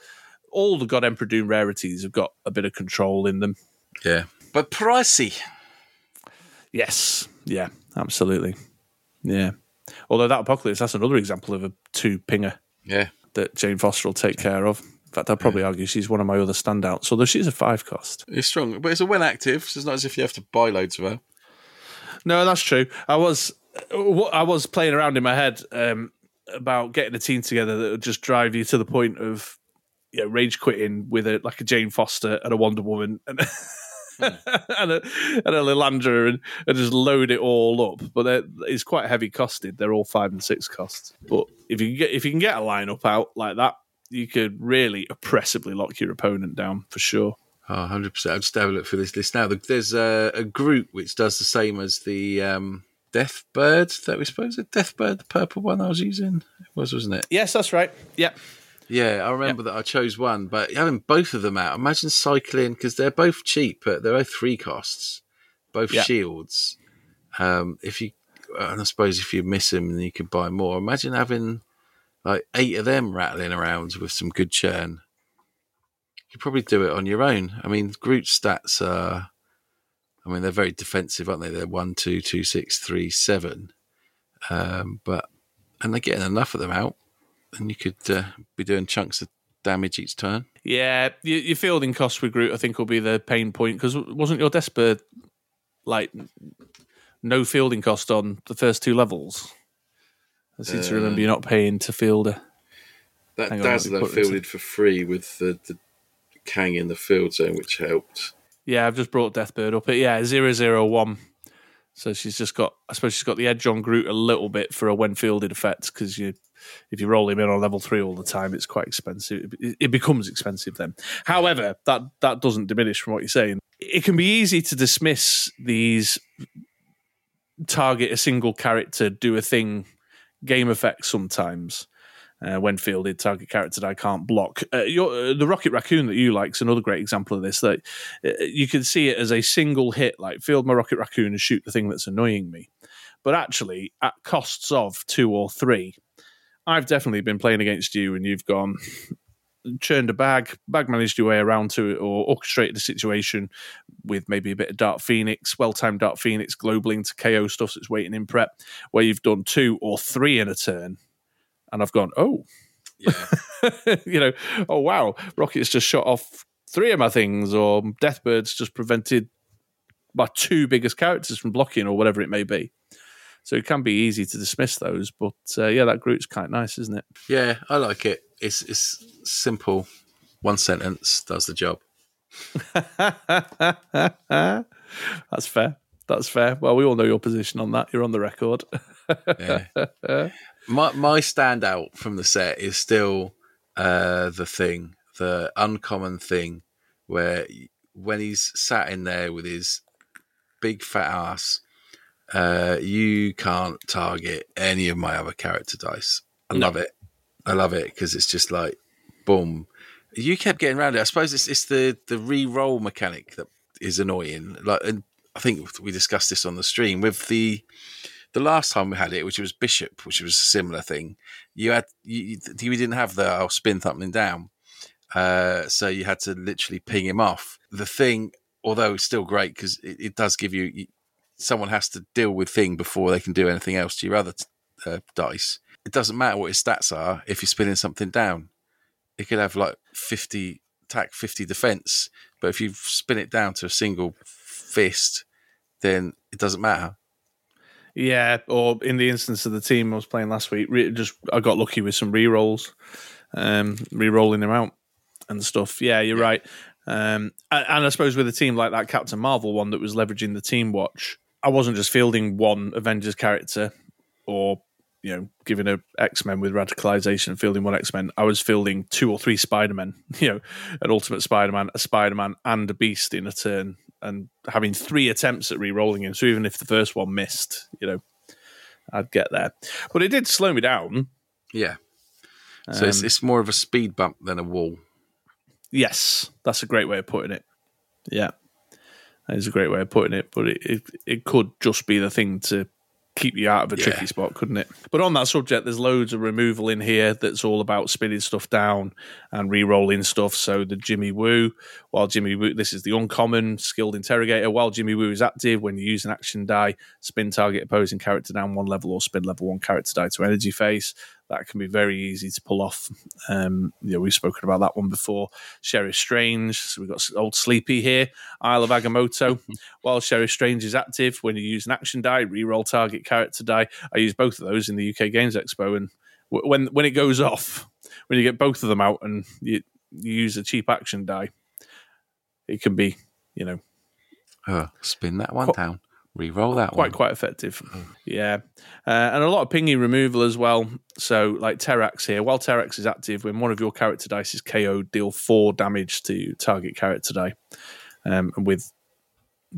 all the God Emperor Doom rarities have got a bit of control in them. Yeah, but pricey. Yes. Yeah. Absolutely. Yeah. Although that apocalypse, that's another example of a two pinger. Yeah. That Jane Foster will take care of. In fact, I'd probably yeah. argue she's one of my other standouts. Although she's a five cost. It's strong, but it's a when active, so it's not as if you have to buy loads of her. No, that's true. I was, I was playing around in my head um, about getting a team together that would just drive you to the point of, you know, rage quitting with a like a Jane Foster and a Wonder Woman and. and a and a Lilandra and, and just load it all up. But it's quite heavy costed. They're all five and six costs. But if you get if you can get a lineup out like that, you could really oppressively lock your opponent down for sure. Oh, 100%. I'll just have a look for this list now. There's a, a group which does the same as the um, Deathbird that we suppose it Deathbird, the purple one I was using. It was, wasn't it? Yes, that's right. Yep. Yeah, I remember yep. that I chose one, but having both of them out, imagine cycling because they're both cheap, but they're both three costs, both yep. shields. Um, if you, and I suppose if you miss them, then you can buy more. Imagine having like eight of them rattling around with some good churn. You probably do it on your own. I mean, Groot stats are, I mean, they're very defensive, aren't they? They're one, two, two, six, three, seven. Um, but and they're getting enough of them out and you could uh, be doing chunks of damage each turn. Yeah, your, your fielding cost with Groot, I think, will be the pain point because wasn't your Desper like no fielding cost on the first two levels? I seem uh, to remember you're not paying to fielder. That Dazzler fielded for free with the, the Kang in the field zone, which helped. Yeah, I've just brought Deathbird up. It yeah, zero zero one. So she's just got, I suppose she's got the edge on Groot a little bit for a when fielded effect because you if you roll him in on level three all the time, it's quite expensive. It, becomes expensive then. However, that that doesn't diminish from what you're saying. It can be easy to dismiss these target a single character, do a thing, game effects sometimes. Uh, when fielded, target character that I can't block. Uh, uh, the Rocket Raccoon that you like is another great example of this. That uh, you can see it as a single hit, like field my Rocket Raccoon and shoot the thing that's annoying me. But actually, at costs of two or three, I've definitely been playing against you, and you've gone churned a bag, bag managed your way around to it, or orchestrated the situation with maybe a bit of Dark Phoenix, well timed Dark Phoenix, globaling to KO stuff that's waiting in prep, where you've done two or three in a turn, and I've gone, oh, Yeah. you know, oh wow, rockets just shot off three of my things, or Deathbirds just prevented my two biggest characters from blocking, or whatever it may be. So it can be easy to dismiss those, but uh, yeah, that group's quite nice, isn't it? Yeah, I like it. It's it's simple. One sentence does the job. That's fair. That's fair. Well, we all know your position on that. You're on the record. Yeah. my my standout from the set is still uh, the thing, the uncommon thing, where when he's sat in there with his big fat ass, uh, you can't target any of my other character dice. I No. love it. I love it because it's just like boom. You kept getting around it. I suppose it's it's the the re-roll mechanic that is annoying. Like, and I think we discussed this on the stream with the the last time we had it, which was Bishop, which was a similar thing. You had you, you didn't have the I'll spin something down, uh, so you had to literally ping him off. The thing, although it's still great because it, it does give you someone has to deal with thing before they can do anything else to your other uh, dice. It doesn't matter what his stats are if you're spinning something down. It could have like fifty attack, fifty defense, but if you spin it down to a single fist, then it doesn't matter. Yeah, or in the instance of the team I was playing last week, re- just I got lucky with some re-rolls, um, re-rolling them out and stuff. Yeah, you're Yeah. right. Um, and, and I suppose with a team like that Captain Marvel one that was leveraging the team watch, I wasn't just fielding one Avengers character or you know giving a X Men with radicalization, fielding one X Men. I was fielding two or three Spider Men. You know, an Ultimate Spider Man, a Spider Man, and a Beast in a turn, and having three attempts at re-rolling him. So even if the first one missed, you know, I'd get there. But it did slow me down. Yeah. So it's, Um, it's more of a speed bump than a wall. Yes, that's a great way of putting it. Yeah, is a great way of putting it. But it, it, it could just be the thing to keep you out of a Yeah. tricky spot, couldn't it? But on that subject, there's loads of removal in here that's all about spinning stuff down and re-rolling stuff. So the Jimmy Woo, while Jimmy Woo, this is the uncommon skilled interrogator. While Jimmy Woo is active, when you use an action die, spin target opposing character down one level or spin level one character die to energy face. That can be very easy to pull off. Um, you know, we've spoken about that one before. Sheriff Strange. So we've got old Sleepy here. Isle of Agamotto. While Sheriff Strange is active, when you use an action die, reroll target character die. I use both of those in the UK Games Expo, and w- when when it goes off, when you get both of them out and you, you use a cheap action die, it can be, you know, Oh, spin that one Quite- down. Re-roll that quite one. quite effective. Yeah, uh, and a lot of pingy removal as well. So like Terrax here, while Terrax is active, when one of your character dice is KO, deal four damage to target character die, um, and with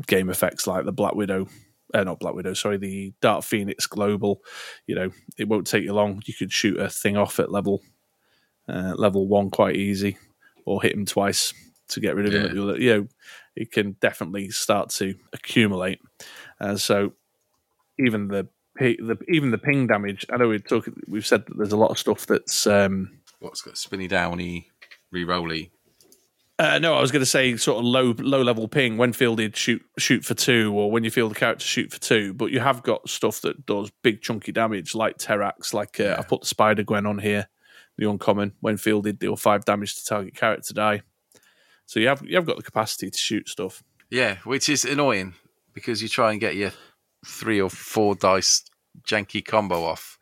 game effects like the Black Widow. Uh, not Black Widow, sorry, the Dark Phoenix Global. You know, it won't take you long. You could shoot a thing off at level uh, level one quite easy, or hit him twice to get rid of him. Yeah. Other. You know, it can definitely start to accumulate. Uh, so even the, the even the ping damage. I know we've talked. We've said that there's a lot of stuff that's. Um, What's got spinny downy, re-rolly? uh, no, I was going to say sort of low low level ping when fielded shoot shoot for two, or when you field the character shoot for two. But you have got stuff that does big chunky damage, like Terrax. Like uh, I put the Spider Gwen on here, the uncommon when fielded deal five damage to target character die. So you have you have got the capacity to shoot stuff. Yeah, which is annoying because you try and get your three or four dice janky combo off,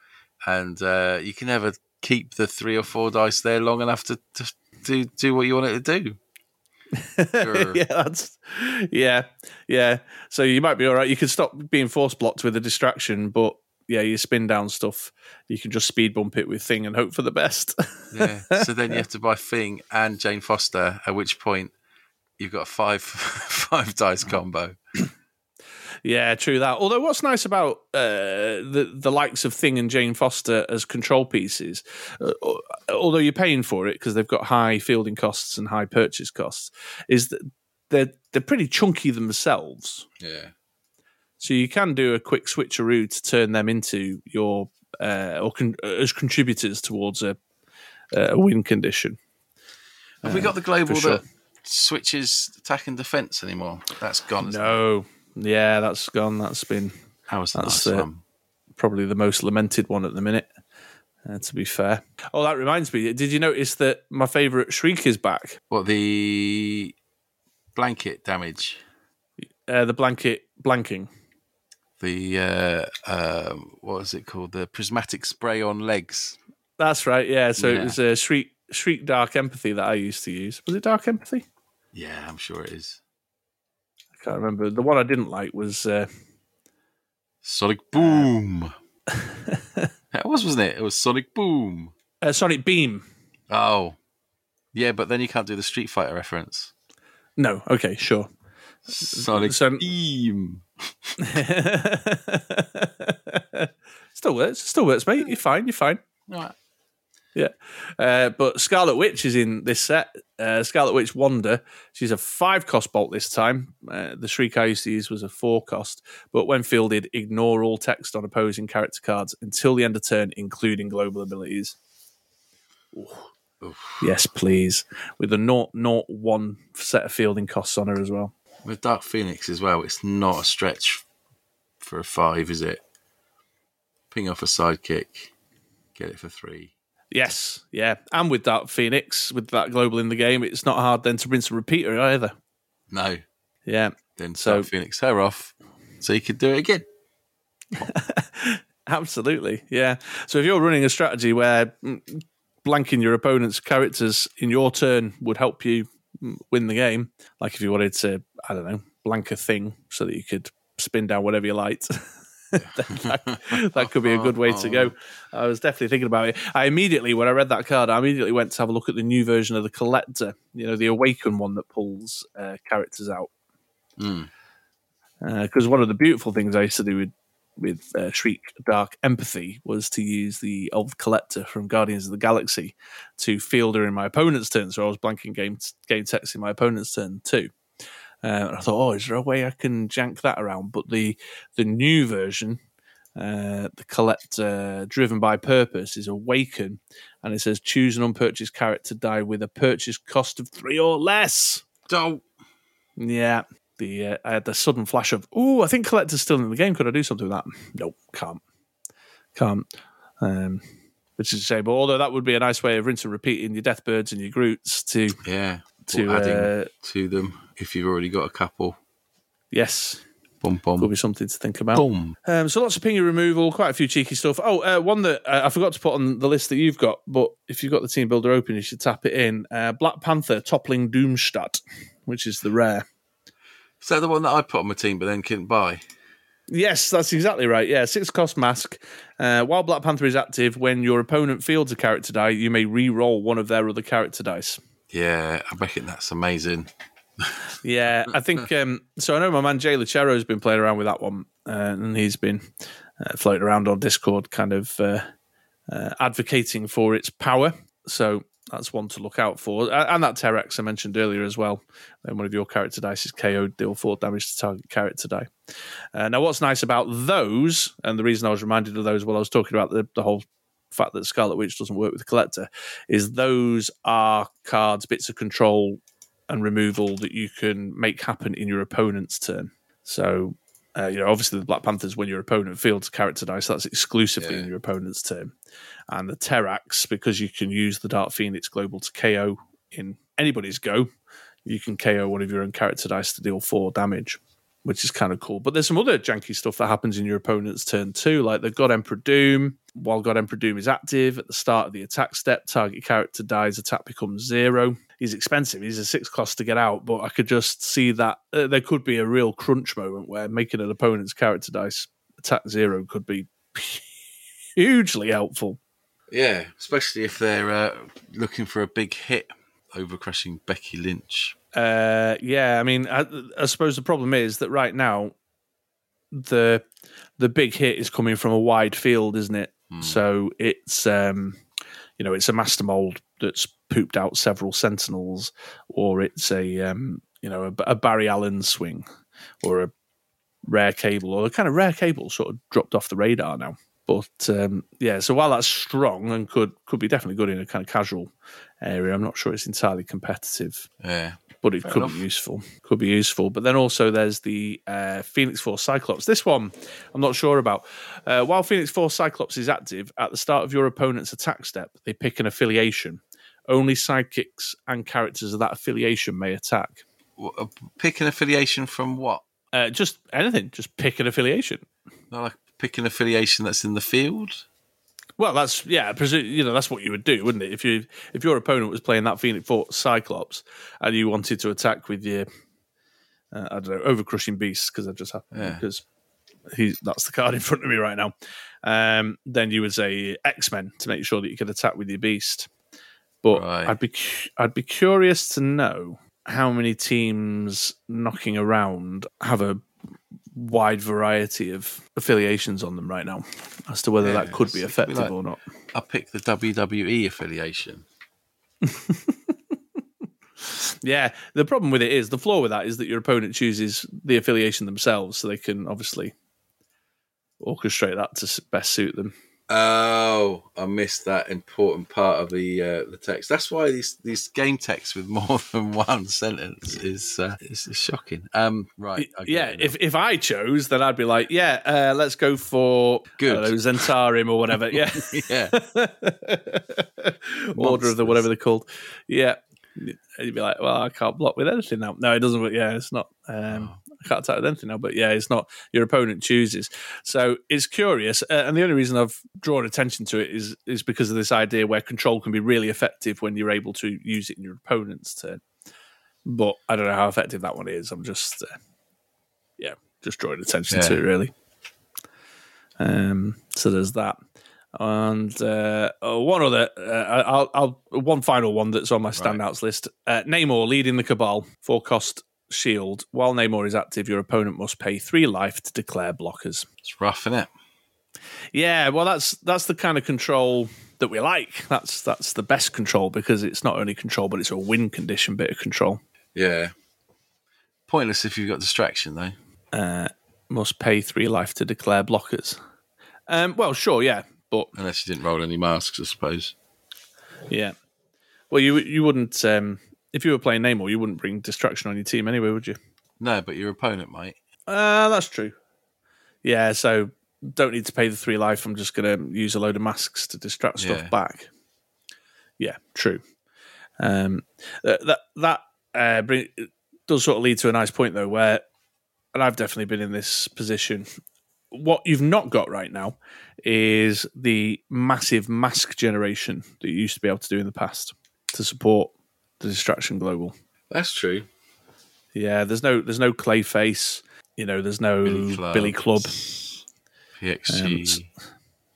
and uh, you can never keep the three or four dice there long enough to, to do do what you want it to do. Sure. yeah, that's yeah, yeah. So you might be all right. You can stop being force blocked with a distraction, but yeah, you spin down stuff. You can just speed bump it with thing and hope for the best. Yeah. So then you have to buy Thing and Jane Foster. At which point you've got a five five dice combo. Yeah, true that. Although what's nice about uh, the the likes of Thing and Jane Foster as control pieces, uh, although you're paying for it because they've got high fielding costs and high purchase costs, is that they're they're pretty chunky themselves. Yeah. So you can do a quick switcheroo to turn them into your uh, or con- as contributors towards a, a win condition. Have we got the global sure. that switches attack and defense anymore? That's gone. isn't it? Yeah, that's gone. That's been That was a That's nice one. probably the most lamented one at the minute. Uh, to be fair. Oh, that reminds me. Did you notice that my favourite Shriek is back? What the blanket damage? Uh, the blanket blanking. The uh, um, what was it called? The prismatic spray on legs. That's right. Yeah. So Yeah. it was a Shriek Shriek Dark Empathy that I used to use. Was it Dark Empathy? Yeah, I'm sure it is. I can't remember. The one I didn't like was uh, Sonic Boom. that was, wasn't it? It was Sonic Boom. uh, Sonic Beam. Oh, yeah, but then you can't do the Street Fighter reference. No. Okay. Sure. Sonic So- Beam. still works. Still works, mate. You're fine. You're fine. Right. Yeah. Uh, but Scarlet Witch is in this set. Uh, Scarlet Witch Wonder. She's a five cost bolt this time. Uh, the Shriek I used to use was a four cost. But when fielded, ignore all text on opposing character cards until the end of turn, including global abilities. Yes, please. With a 0, 0 1 set of fielding costs on her as well. With Dark Phoenix as well, it's not a stretch for a five, is it? Ping off a sidekick, get it for three. Yes, yeah. And with that Phoenix, with that global in the game, it's not hard then to rinse and repeater either. No, Yeah. then So- Phoenix her off, so you could do it again. Absolutely, yeah. So if you're running a strategy where mm, blanking your opponent's characters in your turn would help you mm, win the game, like if you wanted to, I don't know, blank a thing so that you could spin down whatever you liked. that, that could be a good way to go. I was definitely thinking about it. I immediately, when I read that card, I immediately went to have a look at the new version of the Collector. You know, the Awakened one that pulls uh, characters out. Mm. Because one of the beautiful things I used to do with with uh, Shriek Dark Empathy was to use the old collector from Guardians of the Galaxy to field her in my opponent's turn. So I was blanking game game text in my opponent's turn too. Uh, and I thought, oh, is there a way I can jank that around? But the the new version, uh, the collector driven by purpose, is Awaken, and it says choose an unpurchased character die with a purchase cost of three or less. Don't. Yeah. The uh, I had the sudden flash of, oh, I think collector's still in the game. Could I do something with that? Nope, can't, can't. Um, which is a shame. But although that would be a nice way of rinse and repeating your Deathbirds and your Groots to Yeah. to adding uh, to them if you've already got a couple. yes, Boom, could be something to think about. boom. Um, so lots of pinger removal, quite a few cheeky stuff. Oh, uh, one that uh, I forgot to put on the list that you've got, but if you've got the team builder open, you should tap it in. Uh, Black Panther toppling Doomstadt, which is the rare. Is that the one that I put on my team but then couldn't buy? Yes, that's exactly right. Yeah, six cost mask. Uh, while Black Panther is active, when your opponent fields a character die, you may re-roll one of their other character dice. Yeah, I reckon that's amazing. Yeah, I think um, so. I know my man Jay Lucero has been playing around with that one, uh, and he's been uh, floating around on Discord, kind of uh, uh, advocating for its power. So that's one to look out for, and that Terrax I mentioned earlier as well. When one of your character dice is KO'd, deal four damage to target character die. Uh, now, what's nice about those, and the reason I was reminded of those while I was talking about the, the whole fact that Scarlet Witch doesn't work with the Collector, is those are cards, bits of control and removal that you can make happen in your opponent's turn. So, uh, you know, obviously the Black Panthers, when your opponent fields character dice, that's exclusively Yeah. in your opponent's turn. And the Terrax, because you can use the Dark Phoenix Global to KO in anybody's go, you can KO one of your own character dice to deal four damage, which is kind of cool. But there's some other janky stuff that happens in your opponent's turn too, like the God Emperor Doom. While God Emperor Doom is active, at the start of the attack step, target character dies, attack becomes zero. He's expensive. He's a six cost to get out, but I could just see that uh, there could be a real crunch moment where making an opponent's character dice attack zero could be hugely helpful. Yeah, especially if they're uh, looking for a big hit over crushing Becky Lynch. Uh, yeah, I mean, I, I suppose the problem is that right now the the big hit is coming from a wide field, isn't it? So it's um, you know, it's a master mold that's pooped out several sentinels, or it's a um, you know, a, a Barry Allen swing, or a rare cable, or a kind of rare cable sort of dropped off the radar now. But um, yeah, so while that's strong and could could be definitely good in a kind of casual area, I'm not sure it's entirely competitive. Yeah, but it Fair could enough. be useful. Could be useful. But then also there's the uh, Phoenix Force Cyclops. This one I'm not sure about. Uh, while Phoenix Force Cyclops is active, at the start of your opponent's attack step, they pick an affiliation. Only sidekicks and characters of that affiliation may attack. Uh, Pick an affiliation from what? Uh, just anything. Just pick an affiliation. Not like pick an affiliation that's in the field. Well, that's yeah. I presume you know that's what you would do, wouldn't it? If you if your opponent was playing that Phoenix Force Cyclops and you wanted to attack with your uh, I don't know over crushing beast because I just happened Yeah. because he's that's the card in front of me right now. Um, then you would say X Men to make sure that you could attack with your beast. But Right. I'd be I'd be curious to know how many teams knocking around have a wide variety of affiliations on them right now as to whether that could be Yes, it could be effective like- or not. I pick the WWE affiliation. Yeah, the problem with it is the flaw with that is that your opponent chooses the affiliation themselves, so they can obviously orchestrate that to best suit them. Oh, I missed that important part of the uh, the text. That's why these these game texts with more than one sentence is uh, is, is shocking. Um, right, yeah, if if I chose, then I'd be like, yeah, uh, let's go for Good. Know, Zhentarim or whatever. Yeah, yeah, Order of the whatever they're called. Yeah, and you'd be like, well, I can't block with anything now. No, it doesn't. work. Yeah, it's not. Um, I can't attack with anything now. But yeah, it's not. Your opponent chooses. So it's curious, uh, and the only reason I've drawn attention to it is is because of this idea where control can be really effective when you're able to use it in your opponent's turn. But I don't know how effective that one is. I'm just, uh, yeah, just drawing attention to it really. Um, so there's that. And uh, oh, one other, uh, I'll, I'll one final one that's on my standouts list. Uh, Namor leading the Cabal, four cost shield. While Namor is active, your opponent must pay three life to declare blockers. it's rough, isn't it? Yeah, well, that's that's the kind of control that we like. That's that's the best control because it's not only control, but it's a win condition bit of control. Yeah. Pointless if you've got distraction though. Uh, must pay three life to declare blockers. Um, well, sure, yeah, but Unless you didn't roll any masks, I suppose. Yeah. Well, you you wouldn't um, if you were playing Namor, you wouldn't bring distraction on your team anyway, would you? No, but your opponent might. Uh, that's true. Yeah, so don't need to pay the three life. I'm just going to use a load of masks to distract stuff Yeah. back. Yeah, true. Um, that that, that uh, bring, does sort of lead to a nice point though, where, and I've definitely been in this position. What you've not got right now is the massive mask generation that you used to be able to do in the past to support the distraction global. That's true. Yeah, there's no there's no Clayface. You know, there's no Billy Billy Club. Club. PXG. Um,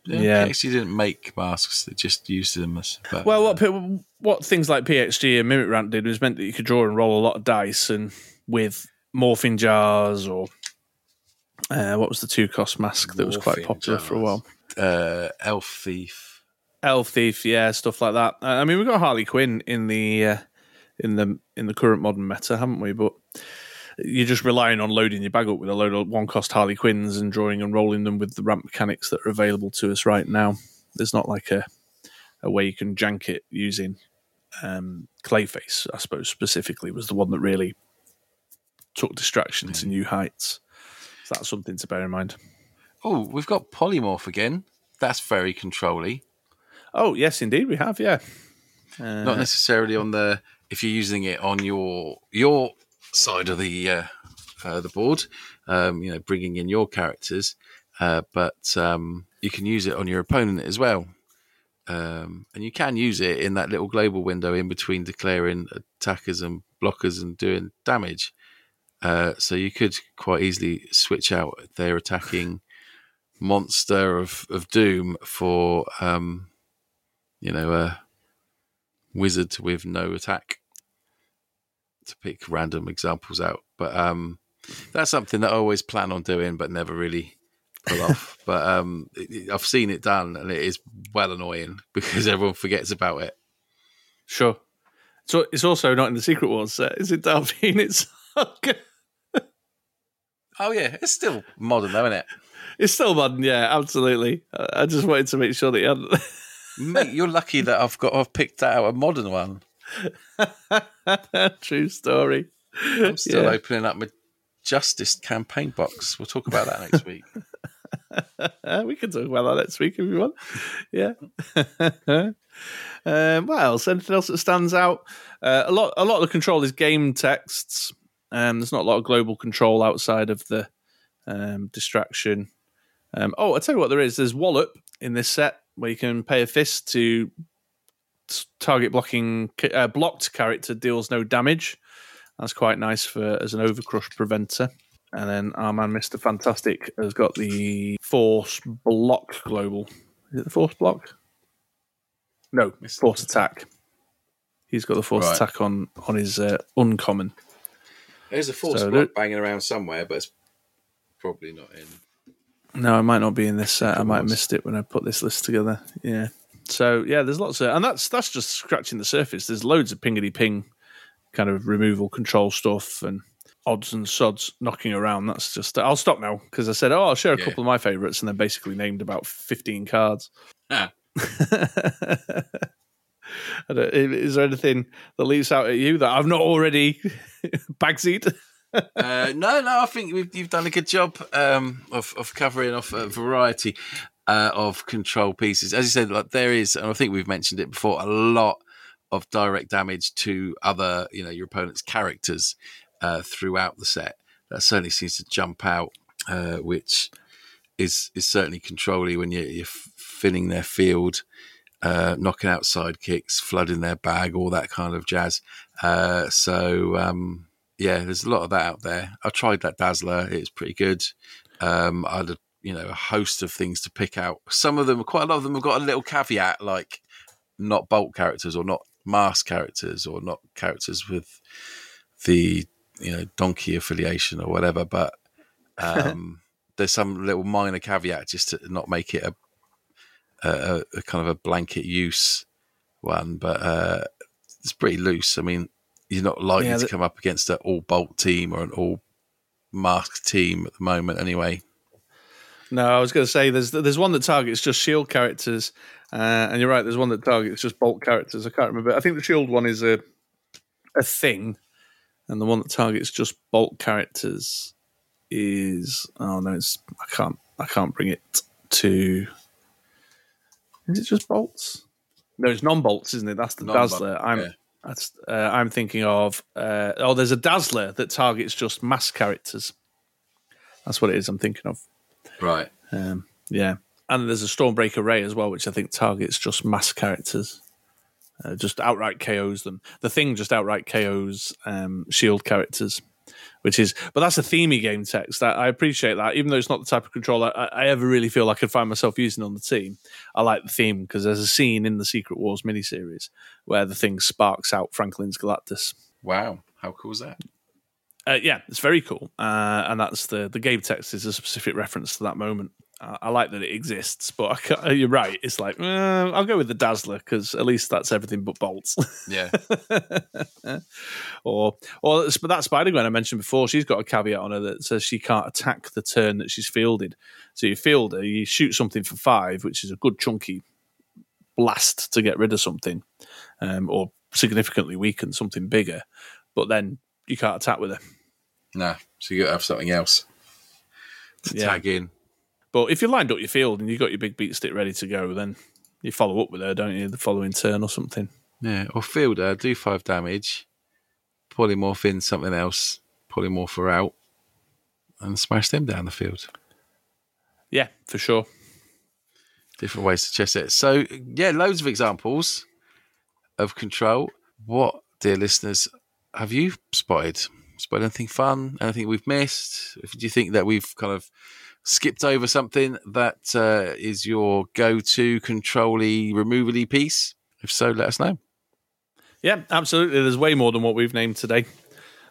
yeah, yeah. PXG didn't make masks; they just used them as. But, Well, what what things like PXG and Mimic Rant did was meant that you could draw and roll a lot of dice, and with morphing jars or uh, what was the two cost mask that was quite popular for a while. uh, Elf Thief. Elf Thief, yeah, stuff like that. Uh, I mean, we've got Harley Quinn in the uh, in the in the current modern meta, haven't we? But you're just relying on loading your bag up with a load of one cost Harley Quinns and drawing and rolling them with the ramp mechanics that are available to us right now. There's not like a a way you can jank it using um, Clayface, I suppose specifically was the one that really took distraction to new heights. So that's something to bear in mind. Oh, we've got polymorph again. That's very controlly. Oh yes, indeed we have. Yeah, uh, Not necessarily on the if you're using it on your your side of the uh, uh, the board. Um, you know, bringing in your characters, uh, but um, you can use it on your opponent as well. Um, and you can use it in that little global window in between declaring attackers and blockers and doing damage. Uh, so you could quite easily switch out their attacking monster of, of doom for um, you know a wizard with no attack. To pick random examples out, but um, that's something that I always plan on doing, but never really pull off. But um, it- it- I've seen it done, and it is well annoying because everyone forgets about it. Sure. So it's also not in the Secret Wars set, is it, Delphine? It's Oh yeah, it's still modern though, isn't it? it's still modern, yeah, absolutely. I I just wanted to make sure that you hadn't. Mate, you're lucky that I've got I've picked out a modern one. True story. I'm still Yeah. opening up my Justice campaign box. We'll talk about that next week. We can talk about that next week if you want. Yeah. um, what else? Anything else that stands out? Uh, a lot. A lot of the control is game texts. Um, there's not a lot of global control outside of the um, distraction. Um, oh, I tell you what, there is. There's wallop in this set where you can pay a fist to target blocking uh, blocked character deals no damage. That's quite nice for as an overcrush preventer. And then our man Mr. Fantastic has got the force block global. Is it the force block? No, Mr. force attack. He's got the force Right. attack on on his uh, uncommon. There's a force So block there- banging around somewhere, but it's probably not in. No, it might not be in this set. I might have missed it when I put this list together. Yeah. So yeah, there's lots of, and that's that's just scratching the surface. There's loads of pingity ping kind of removal control stuff and odds and sods knocking around. That's just. I'll stop now because I said, oh, I'll share a Yeah. couple of my favourites, and then basically named about 15 cards. Ah. I don't- Is there anything that leaps out at you that I've not already bagsied? uh, no, no, I think we've, you've done a good job um, of, of covering off a variety uh, of control pieces. As you said, like there is, and I think we've mentioned it before, a lot of direct damage to other, you know, your opponent's characters uh, throughout the set. That certainly seems to jump out, uh, which is is certainly controlly when you're, you're filling their field. Uh, knocking out sidekicks, flooding their bag, all that kind of jazz. Uh, so um, yeah, there's a lot of that out there. I tried that Dazzler; it was pretty good. Um, I had a you know a host of things to pick out. Some of them, quite a lot of them, have got a little caveat like not bolt characters or not mask characters or not characters with the you know donkey affiliation or whatever. But um, there's some little minor caveat just to not make it a a, a kind of a blanket use one, but uh, it's pretty loose. I mean, you're not likely Yeah, to come up against an all bolt team or an all mask team at the moment, anyway. No, I was going to say there's there's one that targets just shield characters, uh, and you're right. There's one that targets just bolt characters. I can't remember. I think the shield one is a a thing, and the one that targets just bolt characters is oh no, it's I can't I can't bring it to. Is it just bolts? No, it's non-bolts, isn't it? That's the Non-bolt, Dazzler. I'm yeah. that's uh, I'm thinking of. Uh, oh, there's a Dazzler that targets just mass characters. That's what it is. I'm thinking of. Right. Um, yeah, and there's a Stormbreaker Ray as well, which I think targets just mass characters, uh, just outright KOs them. The thing just outright KOs um, shield characters, which is, but that's a themey game text. That I appreciate that, even though it's not the type of control I, I ever really feel I could find myself using on the team. I like the theme because there's a scene in the Secret Wars miniseries where the thing sparks out Franklin's Galactus. Wow. How cool is that? Uh, yeah, it's very cool, uh, and that's the the game text is a specific reference to that moment. Uh, I like that it exists, but I can't, you're right. It's like uh, I'll go with the Dazzler because at least that's everything but bolts. Yeah. or or but that Spider Gwen I mentioned before, she's got a caveat on her that says she can't attack the turn that she's fielded. So you field her, you shoot something for five, which is a good chunky blast to get rid of something, um, or significantly weaken something bigger. But then you can't attack with her. no. So you got to have something else to Yeah. tag in. But if you lined up your field and you got your big beat stick ready to go, then you follow up with her, don't you? The following turn or something. Yeah. Or fielder, do five damage, polymorph in something else, polymorph her out, and smash them down the field. Yeah, for sure. different ways to chess it. So yeah, loads of examples of control. What, dear listeners, have you spotted? Spotted anything fun? Anything we've missed? If do you think that we've kind of skipped over something that uh, is your go-to controlly removally piece? If so, let us know. Yeah, absolutely. There's way more than what we've named today.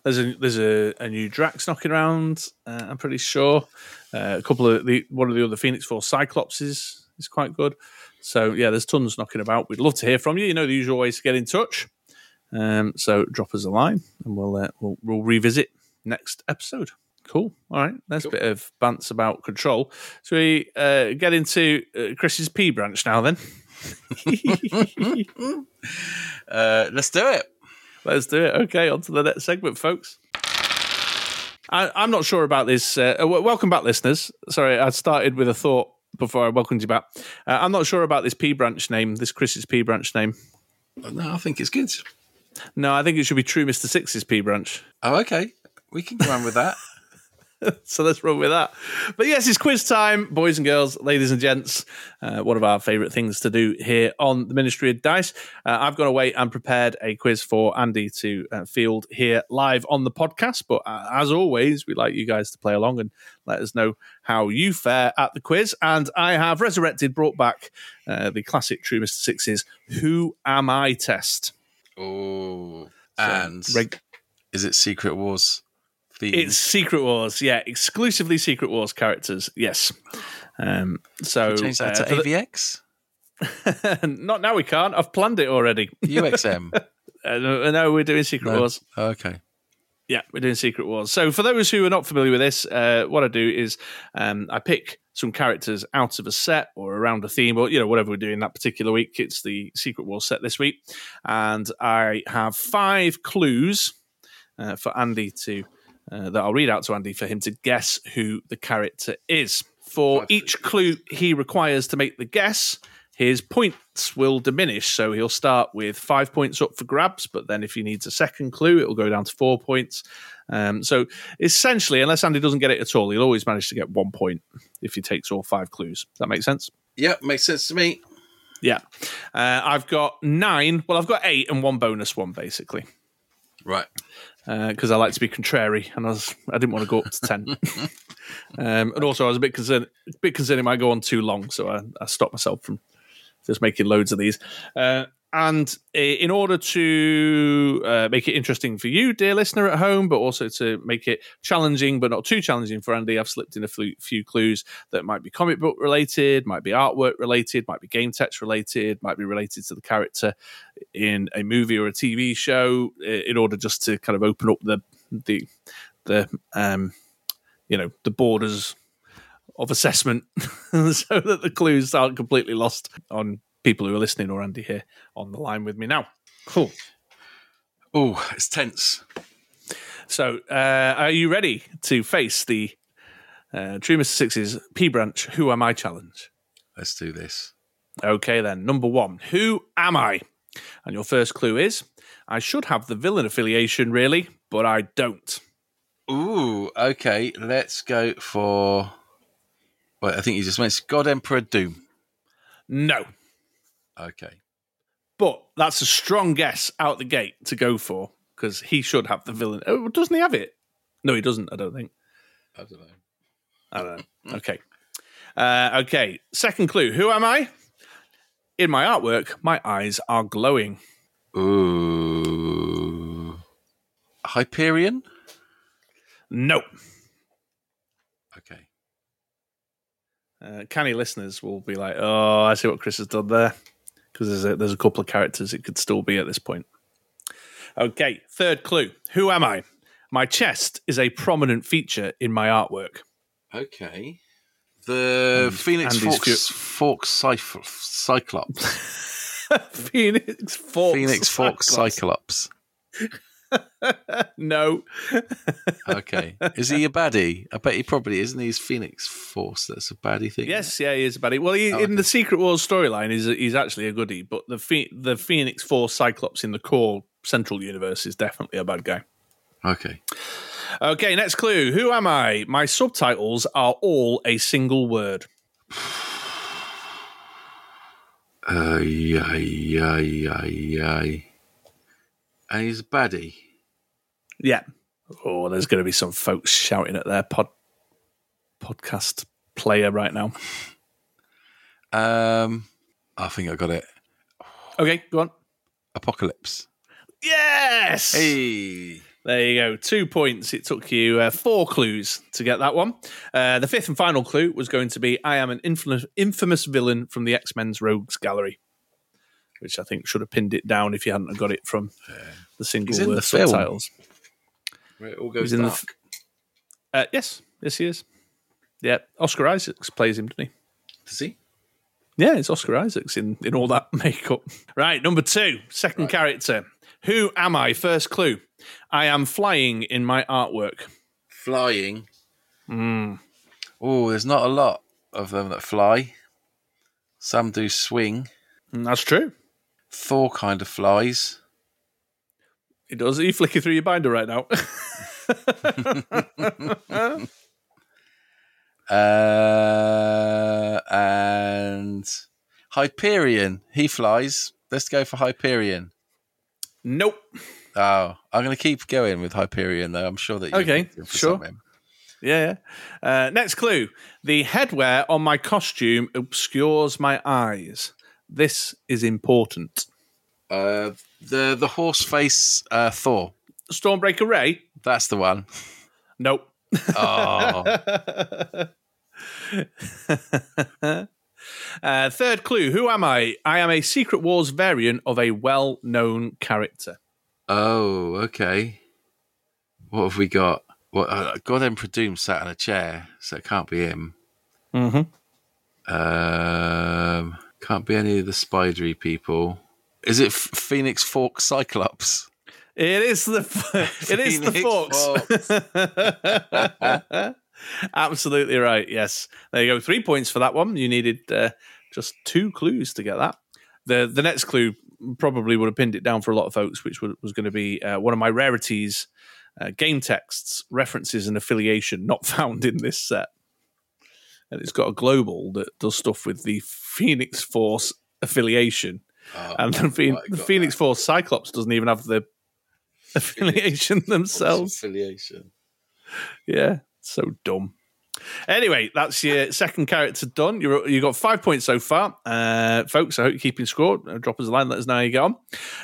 There's a there's a, a new Drax knocking around. Uh, I'm pretty sure. Uh, a couple of the one of the other Phoenix Force Cyclopses is quite good. So yeah, there's tons knocking about. We'd love to hear from you. You know the usual ways to get in touch. Um, so drop us a line, and we'll uh, we'll, we'll revisit next episode. Cool. All right. There's Cool. a bit of bants about control. So we uh, get into uh, Chris's P branch now then. Uh, let's do it. Let's do it. Okay, on to the next segment, folks. I, I'm not sure about this. Uh, w- welcome back, listeners. Sorry, I started with a thought before I welcomed you back. Uh, I'm not sure about this P branch name, this Chris's P branch name. No, I think it's good. No, I think it should be True Mr. Six's P branch. Oh, okay. We can go on with that. so let's run with that. But yes, it's quiz time, boys and girls, ladies and gents. Uh, one of our favourite things to do here on the Ministry of Dice. Uh, I've gone away and prepared a quiz for Andy to uh, field here live on the podcast. But uh, as always, we'd like you guys to play along and let us know how you fare at the quiz. And I have resurrected, brought back uh, the classic True Mr. Six's Who Am I test. Oh. So, and reg- is it Secret Wars themed? It's Secret Wars, yeah, exclusively Secret Wars characters. Yes. Um, so Change that uh, to the- AVX? not now. We can't. I've planned it already. UXM. Uh, no, we're doing Secret No. Wars. okay. Yeah, we're doing Secret Wars. So, for those who are not familiar with this, uh, what I do is um, I pick some characters out of a set or around a theme, or you know whatever we're doing that particular week. It's the Secret war set this week, and I have five clues uh, for Andy to uh, that I'll read out to Andy for him to guess who the character is. For each clue he requires to make the guess, his points will diminish. So he'll start with five points up for grabs, but then if he needs a second clue, it will go down to four points. Um, so essentially, unless Andy doesn't get it at all, he'll always manage to get one point if he takes all five clues. Does that make sense? Yep, makes sense to me. Yeah. Uh, I've got nine. Well, I've got eight and one bonus one, basically, Right. because I like to be contrary, and I, was, I didn't want to go up to ten. um, and also, I was a bit concerned, a bit concerned it might go on too long, so I, I stopped myself from just making loads of these. Uh, and in order to uh, make it interesting for you, dear listener at home, but also to make it challenging but not too challenging for Andy, I've slipped in a few, clues that might be comic book related, might be artwork related, might be game text related, might be related to the character in a movie or a TV show, in order just to kind of open up the the the um, you know the borders of assessment so that the clues aren't completely lost on people who are listening or Andy here on the line with me now. Cool. Oh, it's tense. So, uh, are you ready to face the uh, True Mr. Six's P Branch Who Am I challenge? Let's do this. Okay, then. Number one Who am I? And your first clue is I should have the villain affiliation, really, but I don't. Ooh, okay. Let's go for. Well, I think you just mentioned God Emperor Doom. No. Okay. But that's a strong guess out the gate to go for because he should have the villain. Oh, doesn't he have it? No, he doesn't, I don't think. I don't know. I don't know. Okay. Uh, okay. Second clue. Who am I? In my artwork, my eyes are glowing. Ooh. Hyperion? No. Okay. Uh, canny listeners will be like, "Oh, I see what Chris has done there," because there's a, there's a couple of characters it could still be at this point. Okay, third clue. Who am I? My chest is a prominent feature in my artwork. Okay. The And Phoenix Andy's Forks, Forks Cyph- Cyclops. Phoenix Forks. Phoenix Forks Cyclops. Cyclops. no. Okay. is he a baddie? I bet he probably isn't. He's Phoenix Force. That's a baddie thing. Yes, yeah, he is a baddie. Well, he, Oh, in okay. the Secret Wars storyline, he's he's actually a goodie. But the Phe- the Phoenix Force Cyclops in the core Central Universe is definitely a bad guy. Okay. Okay, next clue. Who am I? My subtitles are all a single word. Uh, yeah, yeah, yeah, yeah. And he's a baddie. Yeah. Oh, there's going to be some folks shouting at their pod podcast player right now. Um, I think I got it. Okay, go on. Apocalypse. Yes. Hey. There you go. Two points. It took you uh, four clues to get that one. Uh, the fifth and final clue was going to be I am an infamous, infamous villain from the X Men's Rogues Gallery, which I think should have pinned it down if you hadn't got it from the single He's in word the film. subtitles. Where it all goes He's in the dark. Uh, yes, yes, he is. Yeah, Oscar Isaacs plays him, doesn't he? Does he? Yeah, it's Oscar Isaacs in, in all that makeup. Right, number two, second character. Who am I? First clue. I am flying in my artwork. Flying. Oh, there's not a lot of them that fly. Some do swing. Mm, That's true. Thor kind of flies. It does. Are you flicking through your binder right now? Uh, and Hyperion. He flies. Let's go for Hyperion. nope. Oh, I'm going to keep going with Hyperion, though. I'm sure that you Okay, sure. Yeah. yeah. Uh, next clue. The headwear on my costume obscures my eyes. This is important. Uh, the the horse face uh, Thor. Stormbreaker Ray? That's the one. Nope. Oh, Uh, third clue. Who am I? I am a Secret Wars variant of a well known character. oh, okay. What have we got? What uh, God Emperor Doom sat in a chair, so it can't be him. Mm-hmm. Um, can't be any of the spidery people. Is it Phoenix Force Cyclops? It is the it is the Phoenix Force. Absolutely right. Yes, there you go. Three points for that one. You needed uh, just two clues to get that. The the next clue probably would have pinned it down for a lot of folks, which was, was going to be uh, one of my rarities: uh, game texts, references, and affiliation not found in this set. And it's got a global that does stuff with the Phoenix Force affiliation, Oh, and the, right, the got Phoenix Force Cyclops doesn't even have the affiliation What's themselves. affiliation. Yeah, so dumb. Anyway, that's your second character done. You're, you got five points so far, uh, folks. I hope you're keeping score. Uh, Drop us a line, let us know how you get on.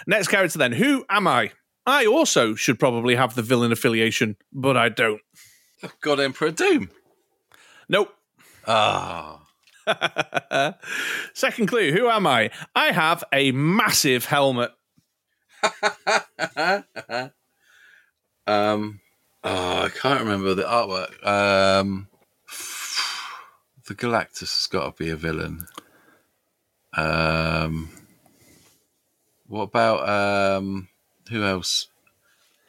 Next character, then. Who am I? I also should probably have the villain affiliation, but I don't. God Emperor Doom. Nope. Ah, Second clue. Who am I? I have a massive helmet. um, oh, I can't remember the artwork. Um, the Galactus has got to be a villain. Um, what about um, who else?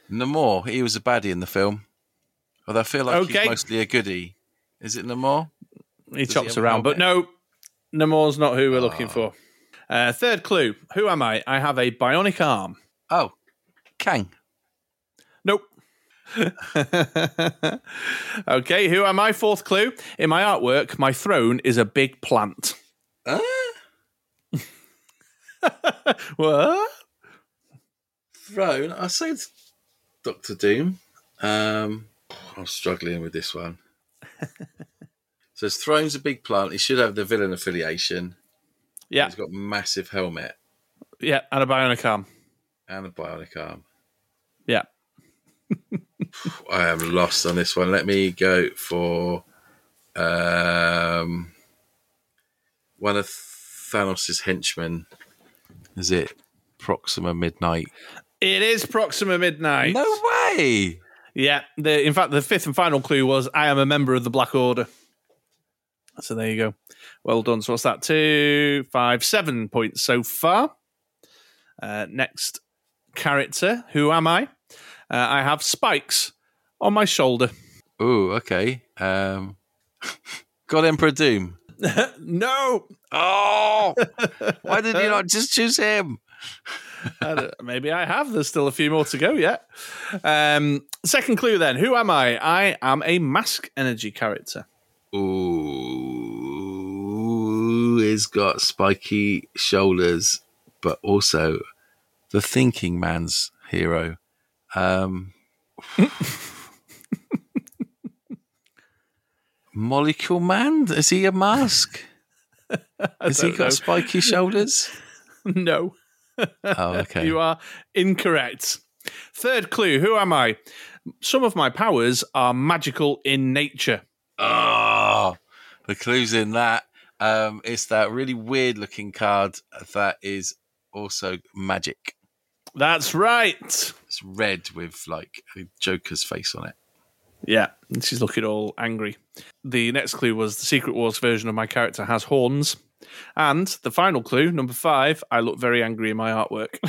Namor. He was a baddie in the film. Although I feel like Okay. he's mostly a goodie. Is it Namor? He he chops a around, but no, Namor's not who we're looking Oh. for. Uh, third clue. Who am I? I have a bionic arm. Oh, Kang. Nope. okay, who am I? Fourth clue. In my artwork, my throne is a big plant. Ah, What? throne. I said Doctor Doom. Um, I'm struggling with this one. so his throne's a big plant. He should have the villain affiliation. Yeah, He's got massive helmet yeah, and a bionic arm. and a bionic arm. Yeah. I am lost on this one. Let me go for um, one of Thanos' henchmen. Is it Proxima Midnight? It is Proxima Midnight. No way! Yeah. The, in fact, the fifth and final clue was I am a member of the Black Order. So there you go. Well done. So what's that? Two, five, seven points so far. Uh, next character. Who am I? Uh, I have spikes on my shoulder. Oh, okay. Um, God Emperor Doom. no. Oh, why did you not just choose him? I maybe I have. There's still a few more to go yet. Um, second clue then. Who am I? I am a mask energy character. Ooh, he's got spiky shoulders, but also the thinking man's hero. Um, Molecule Man? Is he a mask? Has he got know. spiky shoulders? no. Oh, okay. You are incorrect. Third clue. Who am I? Some of my powers are magical in nature. Oh, the clues in that. Um, it's that really weird looking card that is also magic. That's right. It's red with like a Joker's face on it. Yeah, she's looking all angry. The next clue was the Secret Wars version of my character has horns. And the final clue, number five, I look very angry in my artwork.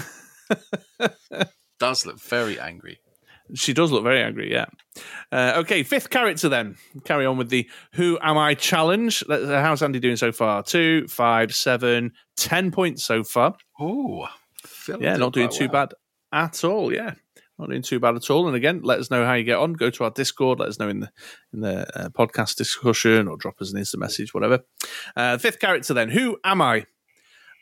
Does look very angry. She does look very angry, yeah. Uh, okay, fifth character then. Carry on with the Who Am I challenge. Uh, How's Andy doing so far? Two, five, seven, ten points so far. Oh, Yeah, not doing too bad at all. Yeah, not doing too bad at all. And again, let us know how you get on. Go to our Discord. Let us know in the in the uh, podcast discussion or drop us an instant message, whatever. Uh, fifth character then. Who am I?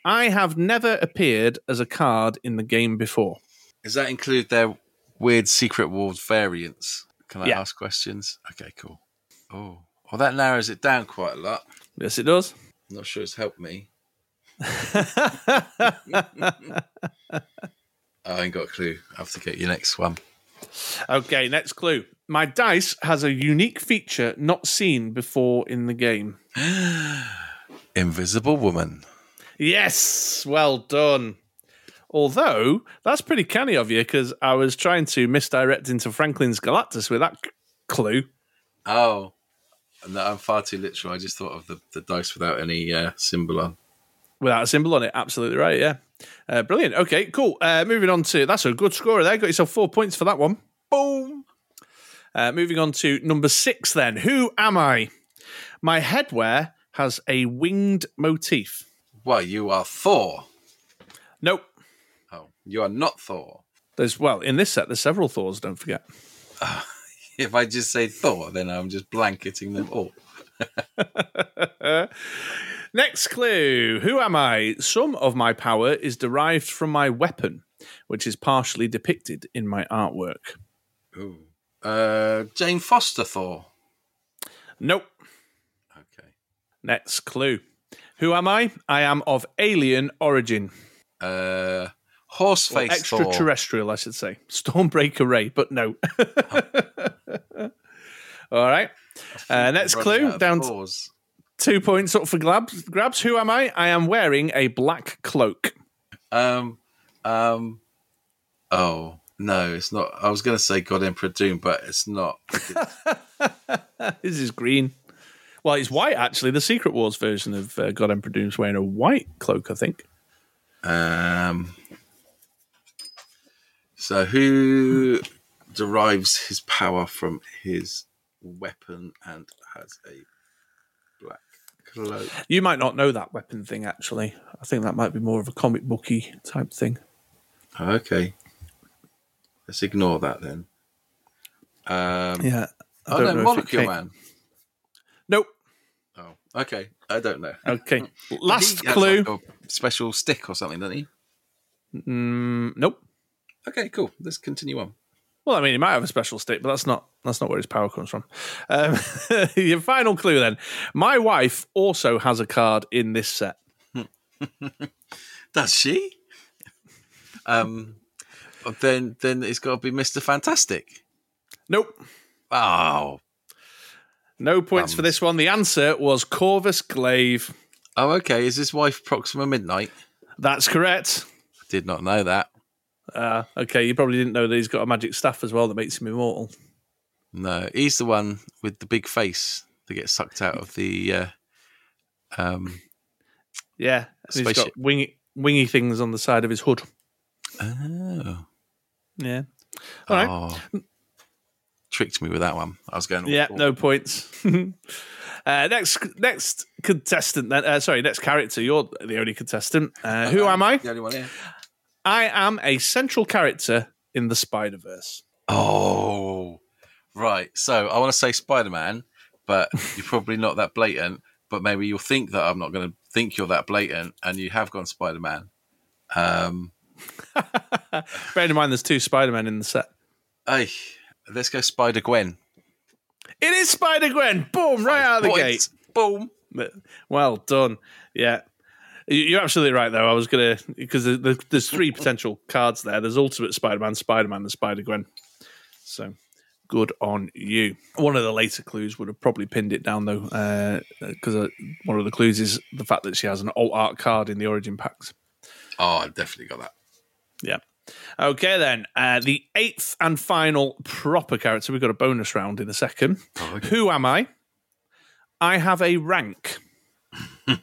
I have never appeared as a card in the game before. Does that include their weird Secret Wars variants? Can I Yeah. ask questions? Okay, cool. Oh, well, that narrows it down quite a lot. Yes, it does. Not sure it's helped me. I ain't got a clue. I have to get your next one. okay, next clue. My dice has a unique feature not seen before in the game. Invisible Woman. Yes, well done. Although that's pretty canny of you because I was trying to misdirect into Franklin's Galactus with that c- clue. Oh, no, I'm far too literal. I just thought of the, the dice without any uh, symbol on. Without a symbol on it, absolutely right. Yeah, uh, brilliant. Okay, cool. Uh, moving on to that's a good scorer there. Got yourself four points for that one. Boom. Uh, moving on to number six. Then, who am I? My headwear has a winged motif. Well, you are Thor. Nope. Oh, you are not Thor. There's well in this set. There's several Thors. Don't forget. If I just say Thor, then I'm just blanketing them all. Next clue. Who am I? Some of my power is derived from my weapon, which is partially depicted in my artwork. Ooh. Uh, Jane Foster Thor. Nope. Okay. Next clue. Who am I? I am of alien origin. Uh, Or Horseface Thor. extraterrestrial, I should say. Stormbreaker Ray, but no. All right. Uh, next clue. Down to two points up for grabs. grabs. Who am I? I am wearing a black cloak. Um, um, oh no, it's not. I was going to say God Emperor Doom, but it's not. This is green. Well, it's white actually. The Secret Wars version of uh, God Emperor Doom's wearing a white cloak, I think. Um, so who derives his power from his weapon and has a black cloak? You might not know that weapon thing actually. I think that might be more of a comic booky type thing. Okay, let's ignore that then. Um, Yeah. I oh don't no, know Molecule Man. Nope. Oh, okay. I don't know. Okay. Last clue. like special stick or something, doesn't he? Mm, nope. Okay, cool. Let's continue on. Well, I mean, he might have a special stick, but that's not that's not where his power comes from. Um, your final clue, then. My wife also has a card in this set. Does she? Um, then then it's got to be Mister Fantastic. Nope. Oh, No points for this one. The answer was Corvus Glaive. oh, okay. Is his wife Proxima Midnight? That's correct. Did not know that. Uh, okay, you probably didn't know that he's got a magic staff as well that makes him immortal. No, he's the one with the big face that gets sucked out of the. Uh, um. Yeah, he's got wingy, wingy things on the side of his hood. Oh. Yeah. All right. Oh. Tricked me with that one. I was going. Yeah, for- no points. uh, next, next contestant. Then, uh, sorry, next character. You're the only contestant. Uh, who am I? The only one here. I am a central character in the Spider Verse. Oh, right. So I want to say Spider Man, but you're probably not that blatant. But maybe you'll think that I'm not going to think you're that blatant, and you have gone Spider Man. Um, Bearing in mind, there's two Spider Men in the set. hey, let's go Spider Gwen. It is Spider Gwen. Boom! Right out of the gate. Boom. Well done. Yeah. You- You're absolutely right, though. I was going to, because there's three potential cards there. There's Ultimate Spider Man, Spider Man, and Spider Gwen. So good on you. One of the later clues would have probably pinned it down, though, because uh, one of the clues is the fact that she has an alt art card in the Origin packs. Oh, I definitely got that. Yeah. Okay, then. Uh, the eighth and final proper character. We've got a bonus round in a second. Oh, okay. Who am I? I have a rank.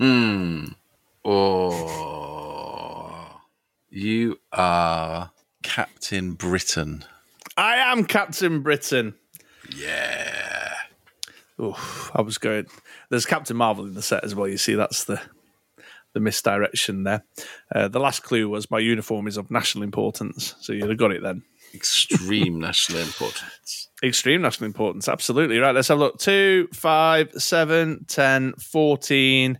Hmm. Oh, you are Captain Britain. I am Captain Britain. Yeah. Oof, I was going. There's Captain Marvel in the set as well. You see, that's the the misdirection there. Uh, the last clue was my uniform is of national importance, so you'd have got it then. Extreme national importance. Extreme national importance, absolutely. Right, let's have a look. 2, 5, 7, 10, 14,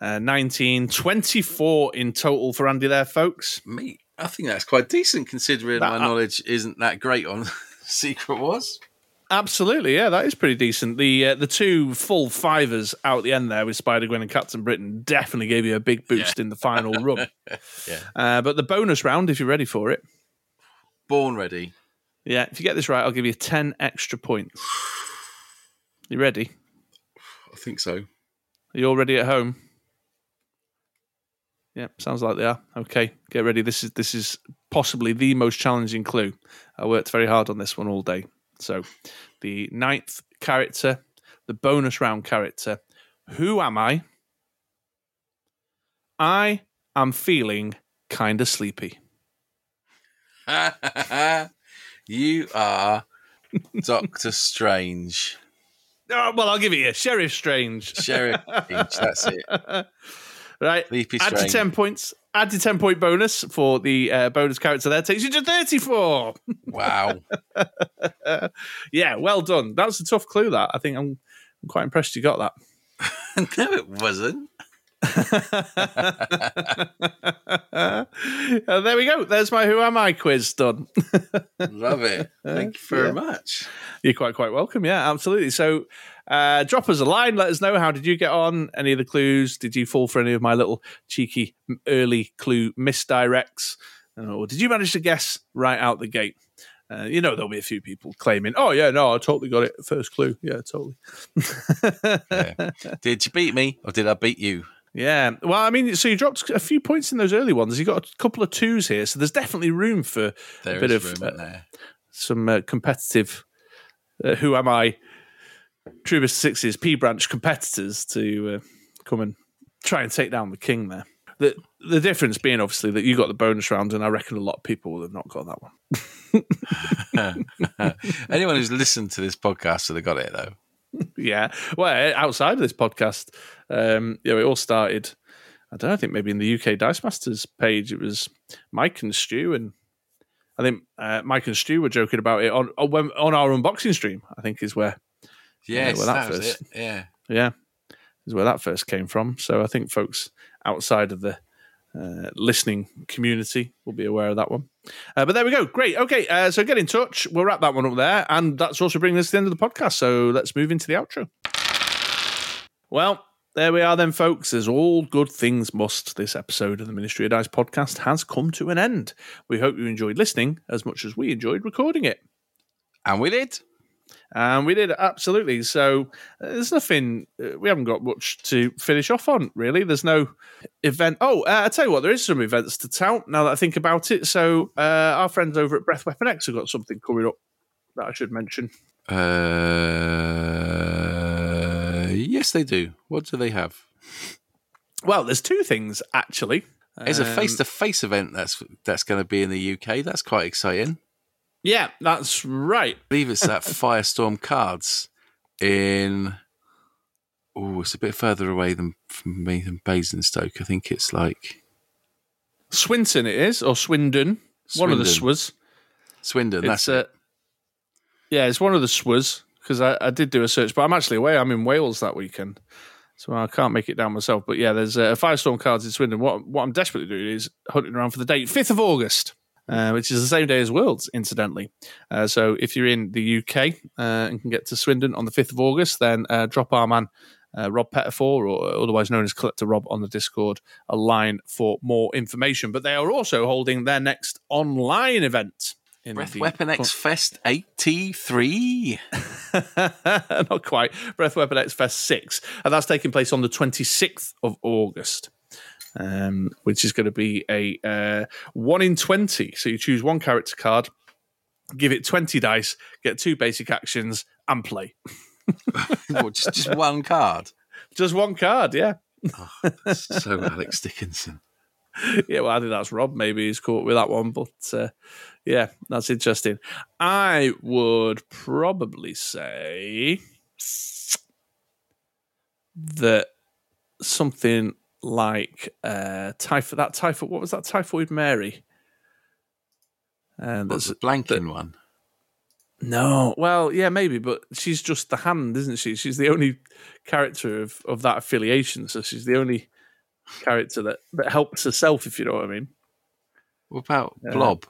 uh, 19, 24 in total for Andy there, folks. Me, I think that's quite decent considering That- my knowledge isn't that great on Secret Wars. Absolutely, yeah, that is pretty decent. The uh, the two full fivers out the end there with Spider Gwen and Captain Britain definitely gave you a big boost in the final run. Yeah. Uh, but the bonus round, if you're ready for it, Born ready. yeah, if you get this right, I'll give you ten extra points. You ready? I think so. Are you all ready at home? Yeah, sounds like they are. Okay, get ready. This is this is possibly the most challenging clue. I worked very hard on this one all day. So, the ninth character, the bonus round character. Who am I? I am feeling kind of sleepy. you are Doctor Strange. Oh, well, I'll give it you. Sheriff Strange. Sheriff Strange, that's it. right. Sleepy Add to 10 points. Add to 10 point bonus for the uh, bonus character there. Takes you to 34. Wow. yeah, well done. That was a tough clue, that. I think I'm, I'm quite impressed you got that. no, it wasn't. Uh, there we go. There's my Who Am I quiz done. Love it. Thank you very Yeah. much. You're quite, quite welcome. Yeah, absolutely. So uh, drop us a line. Let us know how did you get on? Any of the clues? Did you fall for any of my little cheeky early clue misdirects? Uh, Or did you manage to guess right out the gate? Uh, you know, there'll be a few people claiming, oh, yeah, no, I totally got it. First clue. Yeah, totally. Yeah. Did you beat me or did I beat you? Yeah. Well, I mean, so you dropped a few points in those early ones. You got a couple of twos here, so there's definitely room for There a bit of uh, some uh, competitive. Uh, who am I? True Mr. Six's P branch competitors to uh, come and try and take down the king there. The the difference being obviously that you got the bonus round, and I reckon a lot of people will have not got that one. Anyone who's listened to this podcast would have got it though. yeah. Well, outside of this podcast, um, you know, it all started. I don't know. I think maybe in the UK Dice Masters page, it was Mike and Stu, and I think uh, Mike and Stu were joking about it on on, our unboxing stream. I think is where Yes, well, that that, was first- it. Yeah. yeah, is where that first came from. So I think folks outside of the uh, listening community will be aware of that one. Uh, but there we go. Great. Okay. Uh, so get in touch. We'll wrap that one up there. And that's also bringing us to the end of the podcast. So let's move into the outro. Well, there we are then, folks. As all good things must, this episode of the Ministry of Dice podcast has come to an end. We hope you enjoyed listening as much as we enjoyed recording it. And we did. And we did absolutely. So uh, there's nothing. Uh, we haven't got much to finish off on really. There's no event. Oh, uh, I tell you what, there is some events to tout. Now that I think about it, so uh, our friends over at Breath Weapon X have got something coming up that I should mention. Uh, yes, they do. What do they have? Well, there's two things actually. There's a Um, face-to-face event that's that's going to be in the UK. That's quite exciting. Yeah, that's right. I believe it's that Firestorm Cards in. Oh, it's a bit further away than from me than Basingstoke. I think it's like Swinton it is, or Swindon. One of the Swindon. SWAs. Swindon. It's That's uh, it. yeah, it's one of the SWAs because I, I did do a search, but I'm actually away. I'm in Wales that weekend, so I can't make it down myself. But yeah, there's uh, Firestorm cards in Swindon. What what I'm desperately doing is hunting around for the date, fifth of August. Uh, which is the same day as Worlds, incidentally. Uh, so if you're in the UK uh, and can get to Swindon on the 5th of August, then uh, drop our man uh, Rob Pettifor, or otherwise known as Collector Rob, on the Discord a line for more information. But they are also holding their next online event. In Breath Weapon X Fest 83. Not quite. Breath Weapon X Fest 6. And that's taking place on the 26th of August. Um, which is going to be a uh, one in twenty. So you choose one character card, give it twenty dice, get two basic actions, and play. What, just, just one card. Just one card, yeah. So Alex Dickinson. yeah, well, I think that's Rob. Maybe he's caught with that one, but uh, yeah, that's interesting. I would probably say that something like uh, typhoid. That typhoid. What was that? Typhoid Mary. And That's the blanking one. no. Well, yeah, maybe, but she's just the hand, isn't she? She's the only character of of that affiliation, so she's the only character that that helps herself. If you know what I mean. What about Blob?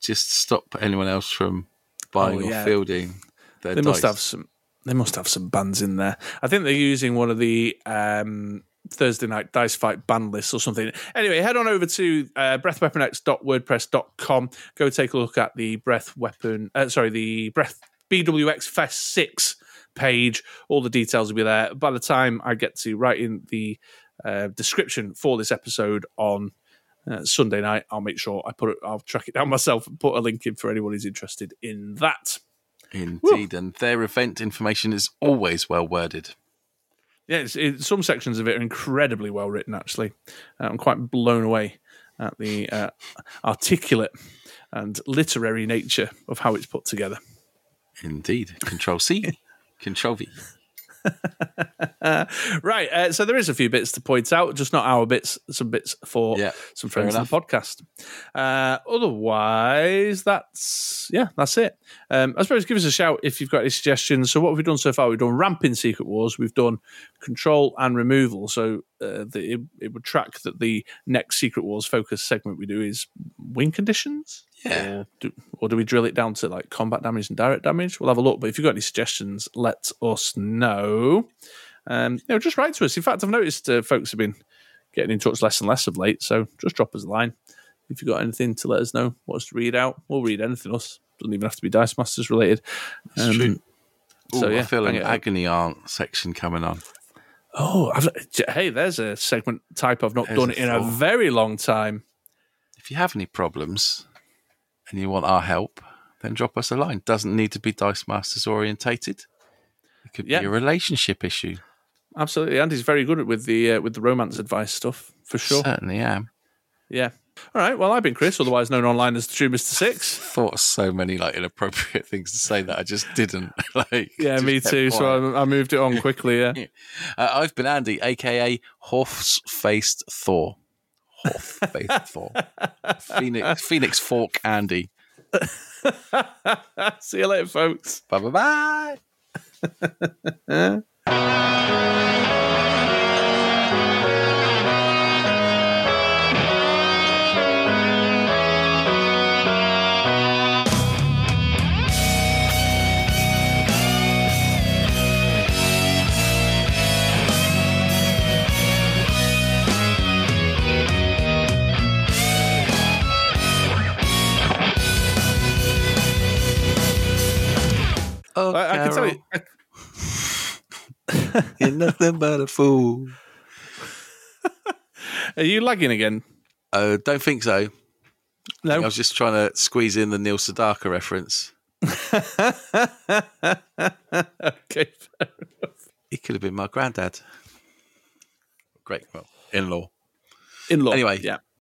Just stop anyone else from buying Oh, or yeah. fielding their They must have some. They must have some bands in there. I think they're using one of the um, Thursday night dice fight band lists or something. Anyway, head on over to uh, breathweaponx.wordpress.com. Go take a look at the breath weapon. Uh, sorry, the breath BWX Fest Six page. All the details will be there. By the time I get to writing the uh, description for this episode on uh, Sunday night, I'll make sure I put it. I'll track it down myself and put a link in for anyone who's interested in that. Indeed, and their event information is always well worded. Yeah, it's, it, some sections of it are incredibly well written. Actually, uh, I'm quite blown away at the uh, articulate and literary nature of how it's put together. Indeed. Control C, Control V. Right, uh, so there is a few bits to point out, just not our bits. Some bits for Yeah, some friends of the podcast. Uh, otherwise, that's yeah, that's it. Um, I suppose give us a shout if you've got any suggestions. So what have we done so far? We've done ramping secret wars. We've done control and removal. So uh, the, it, it would track that the next secret wars focus segment we do is win conditions. Yeah. Or do, or do we drill it down to like combat damage and direct damage? We'll have a look. But if you've got any suggestions, let us know. Um, you know, just write to us. In fact, I've noticed uh, folks have been getting in touch less and less of late. So just drop us a line if you've got anything to let us know. What's to read out? We'll read anything else. Doesn't even have to be Dice Masters related. It's true. so yeah, I feel bang an agony aunt section coming on. Oh, I've, hey, there's a segment type I've not There's done a in a very long time. If you have any problems and you want our help, then drop us a line. Doesn't need to be Dice Masters orientated. It could Yeah. be a relationship issue. Absolutely, Andy's very good with the uh, with the romance advice stuff for sure. Certainly am. Yeah. All right. Well, I've been Chris, otherwise known online as the True Mister Six. Thought so many like inappropriate things to say that I just didn't. like, Yeah, me too. quiet. So I, I moved it on quickly. Yeah. Uh, I've been Andy, aka Horse Faced Thor. Oh, Horse Faced Thor. Phoenix, Phoenix Force Andy. See you later, folks. Bye bye bye. Oh, I, I can tell you. I- you're nothing but a fool. Are you lagging again? Uh, don't think so. No, I was just trying to squeeze in the Neil Sedaka reference. okay. He could have been my granddad. Great, well, in-law. In law. Anyway, Yeah.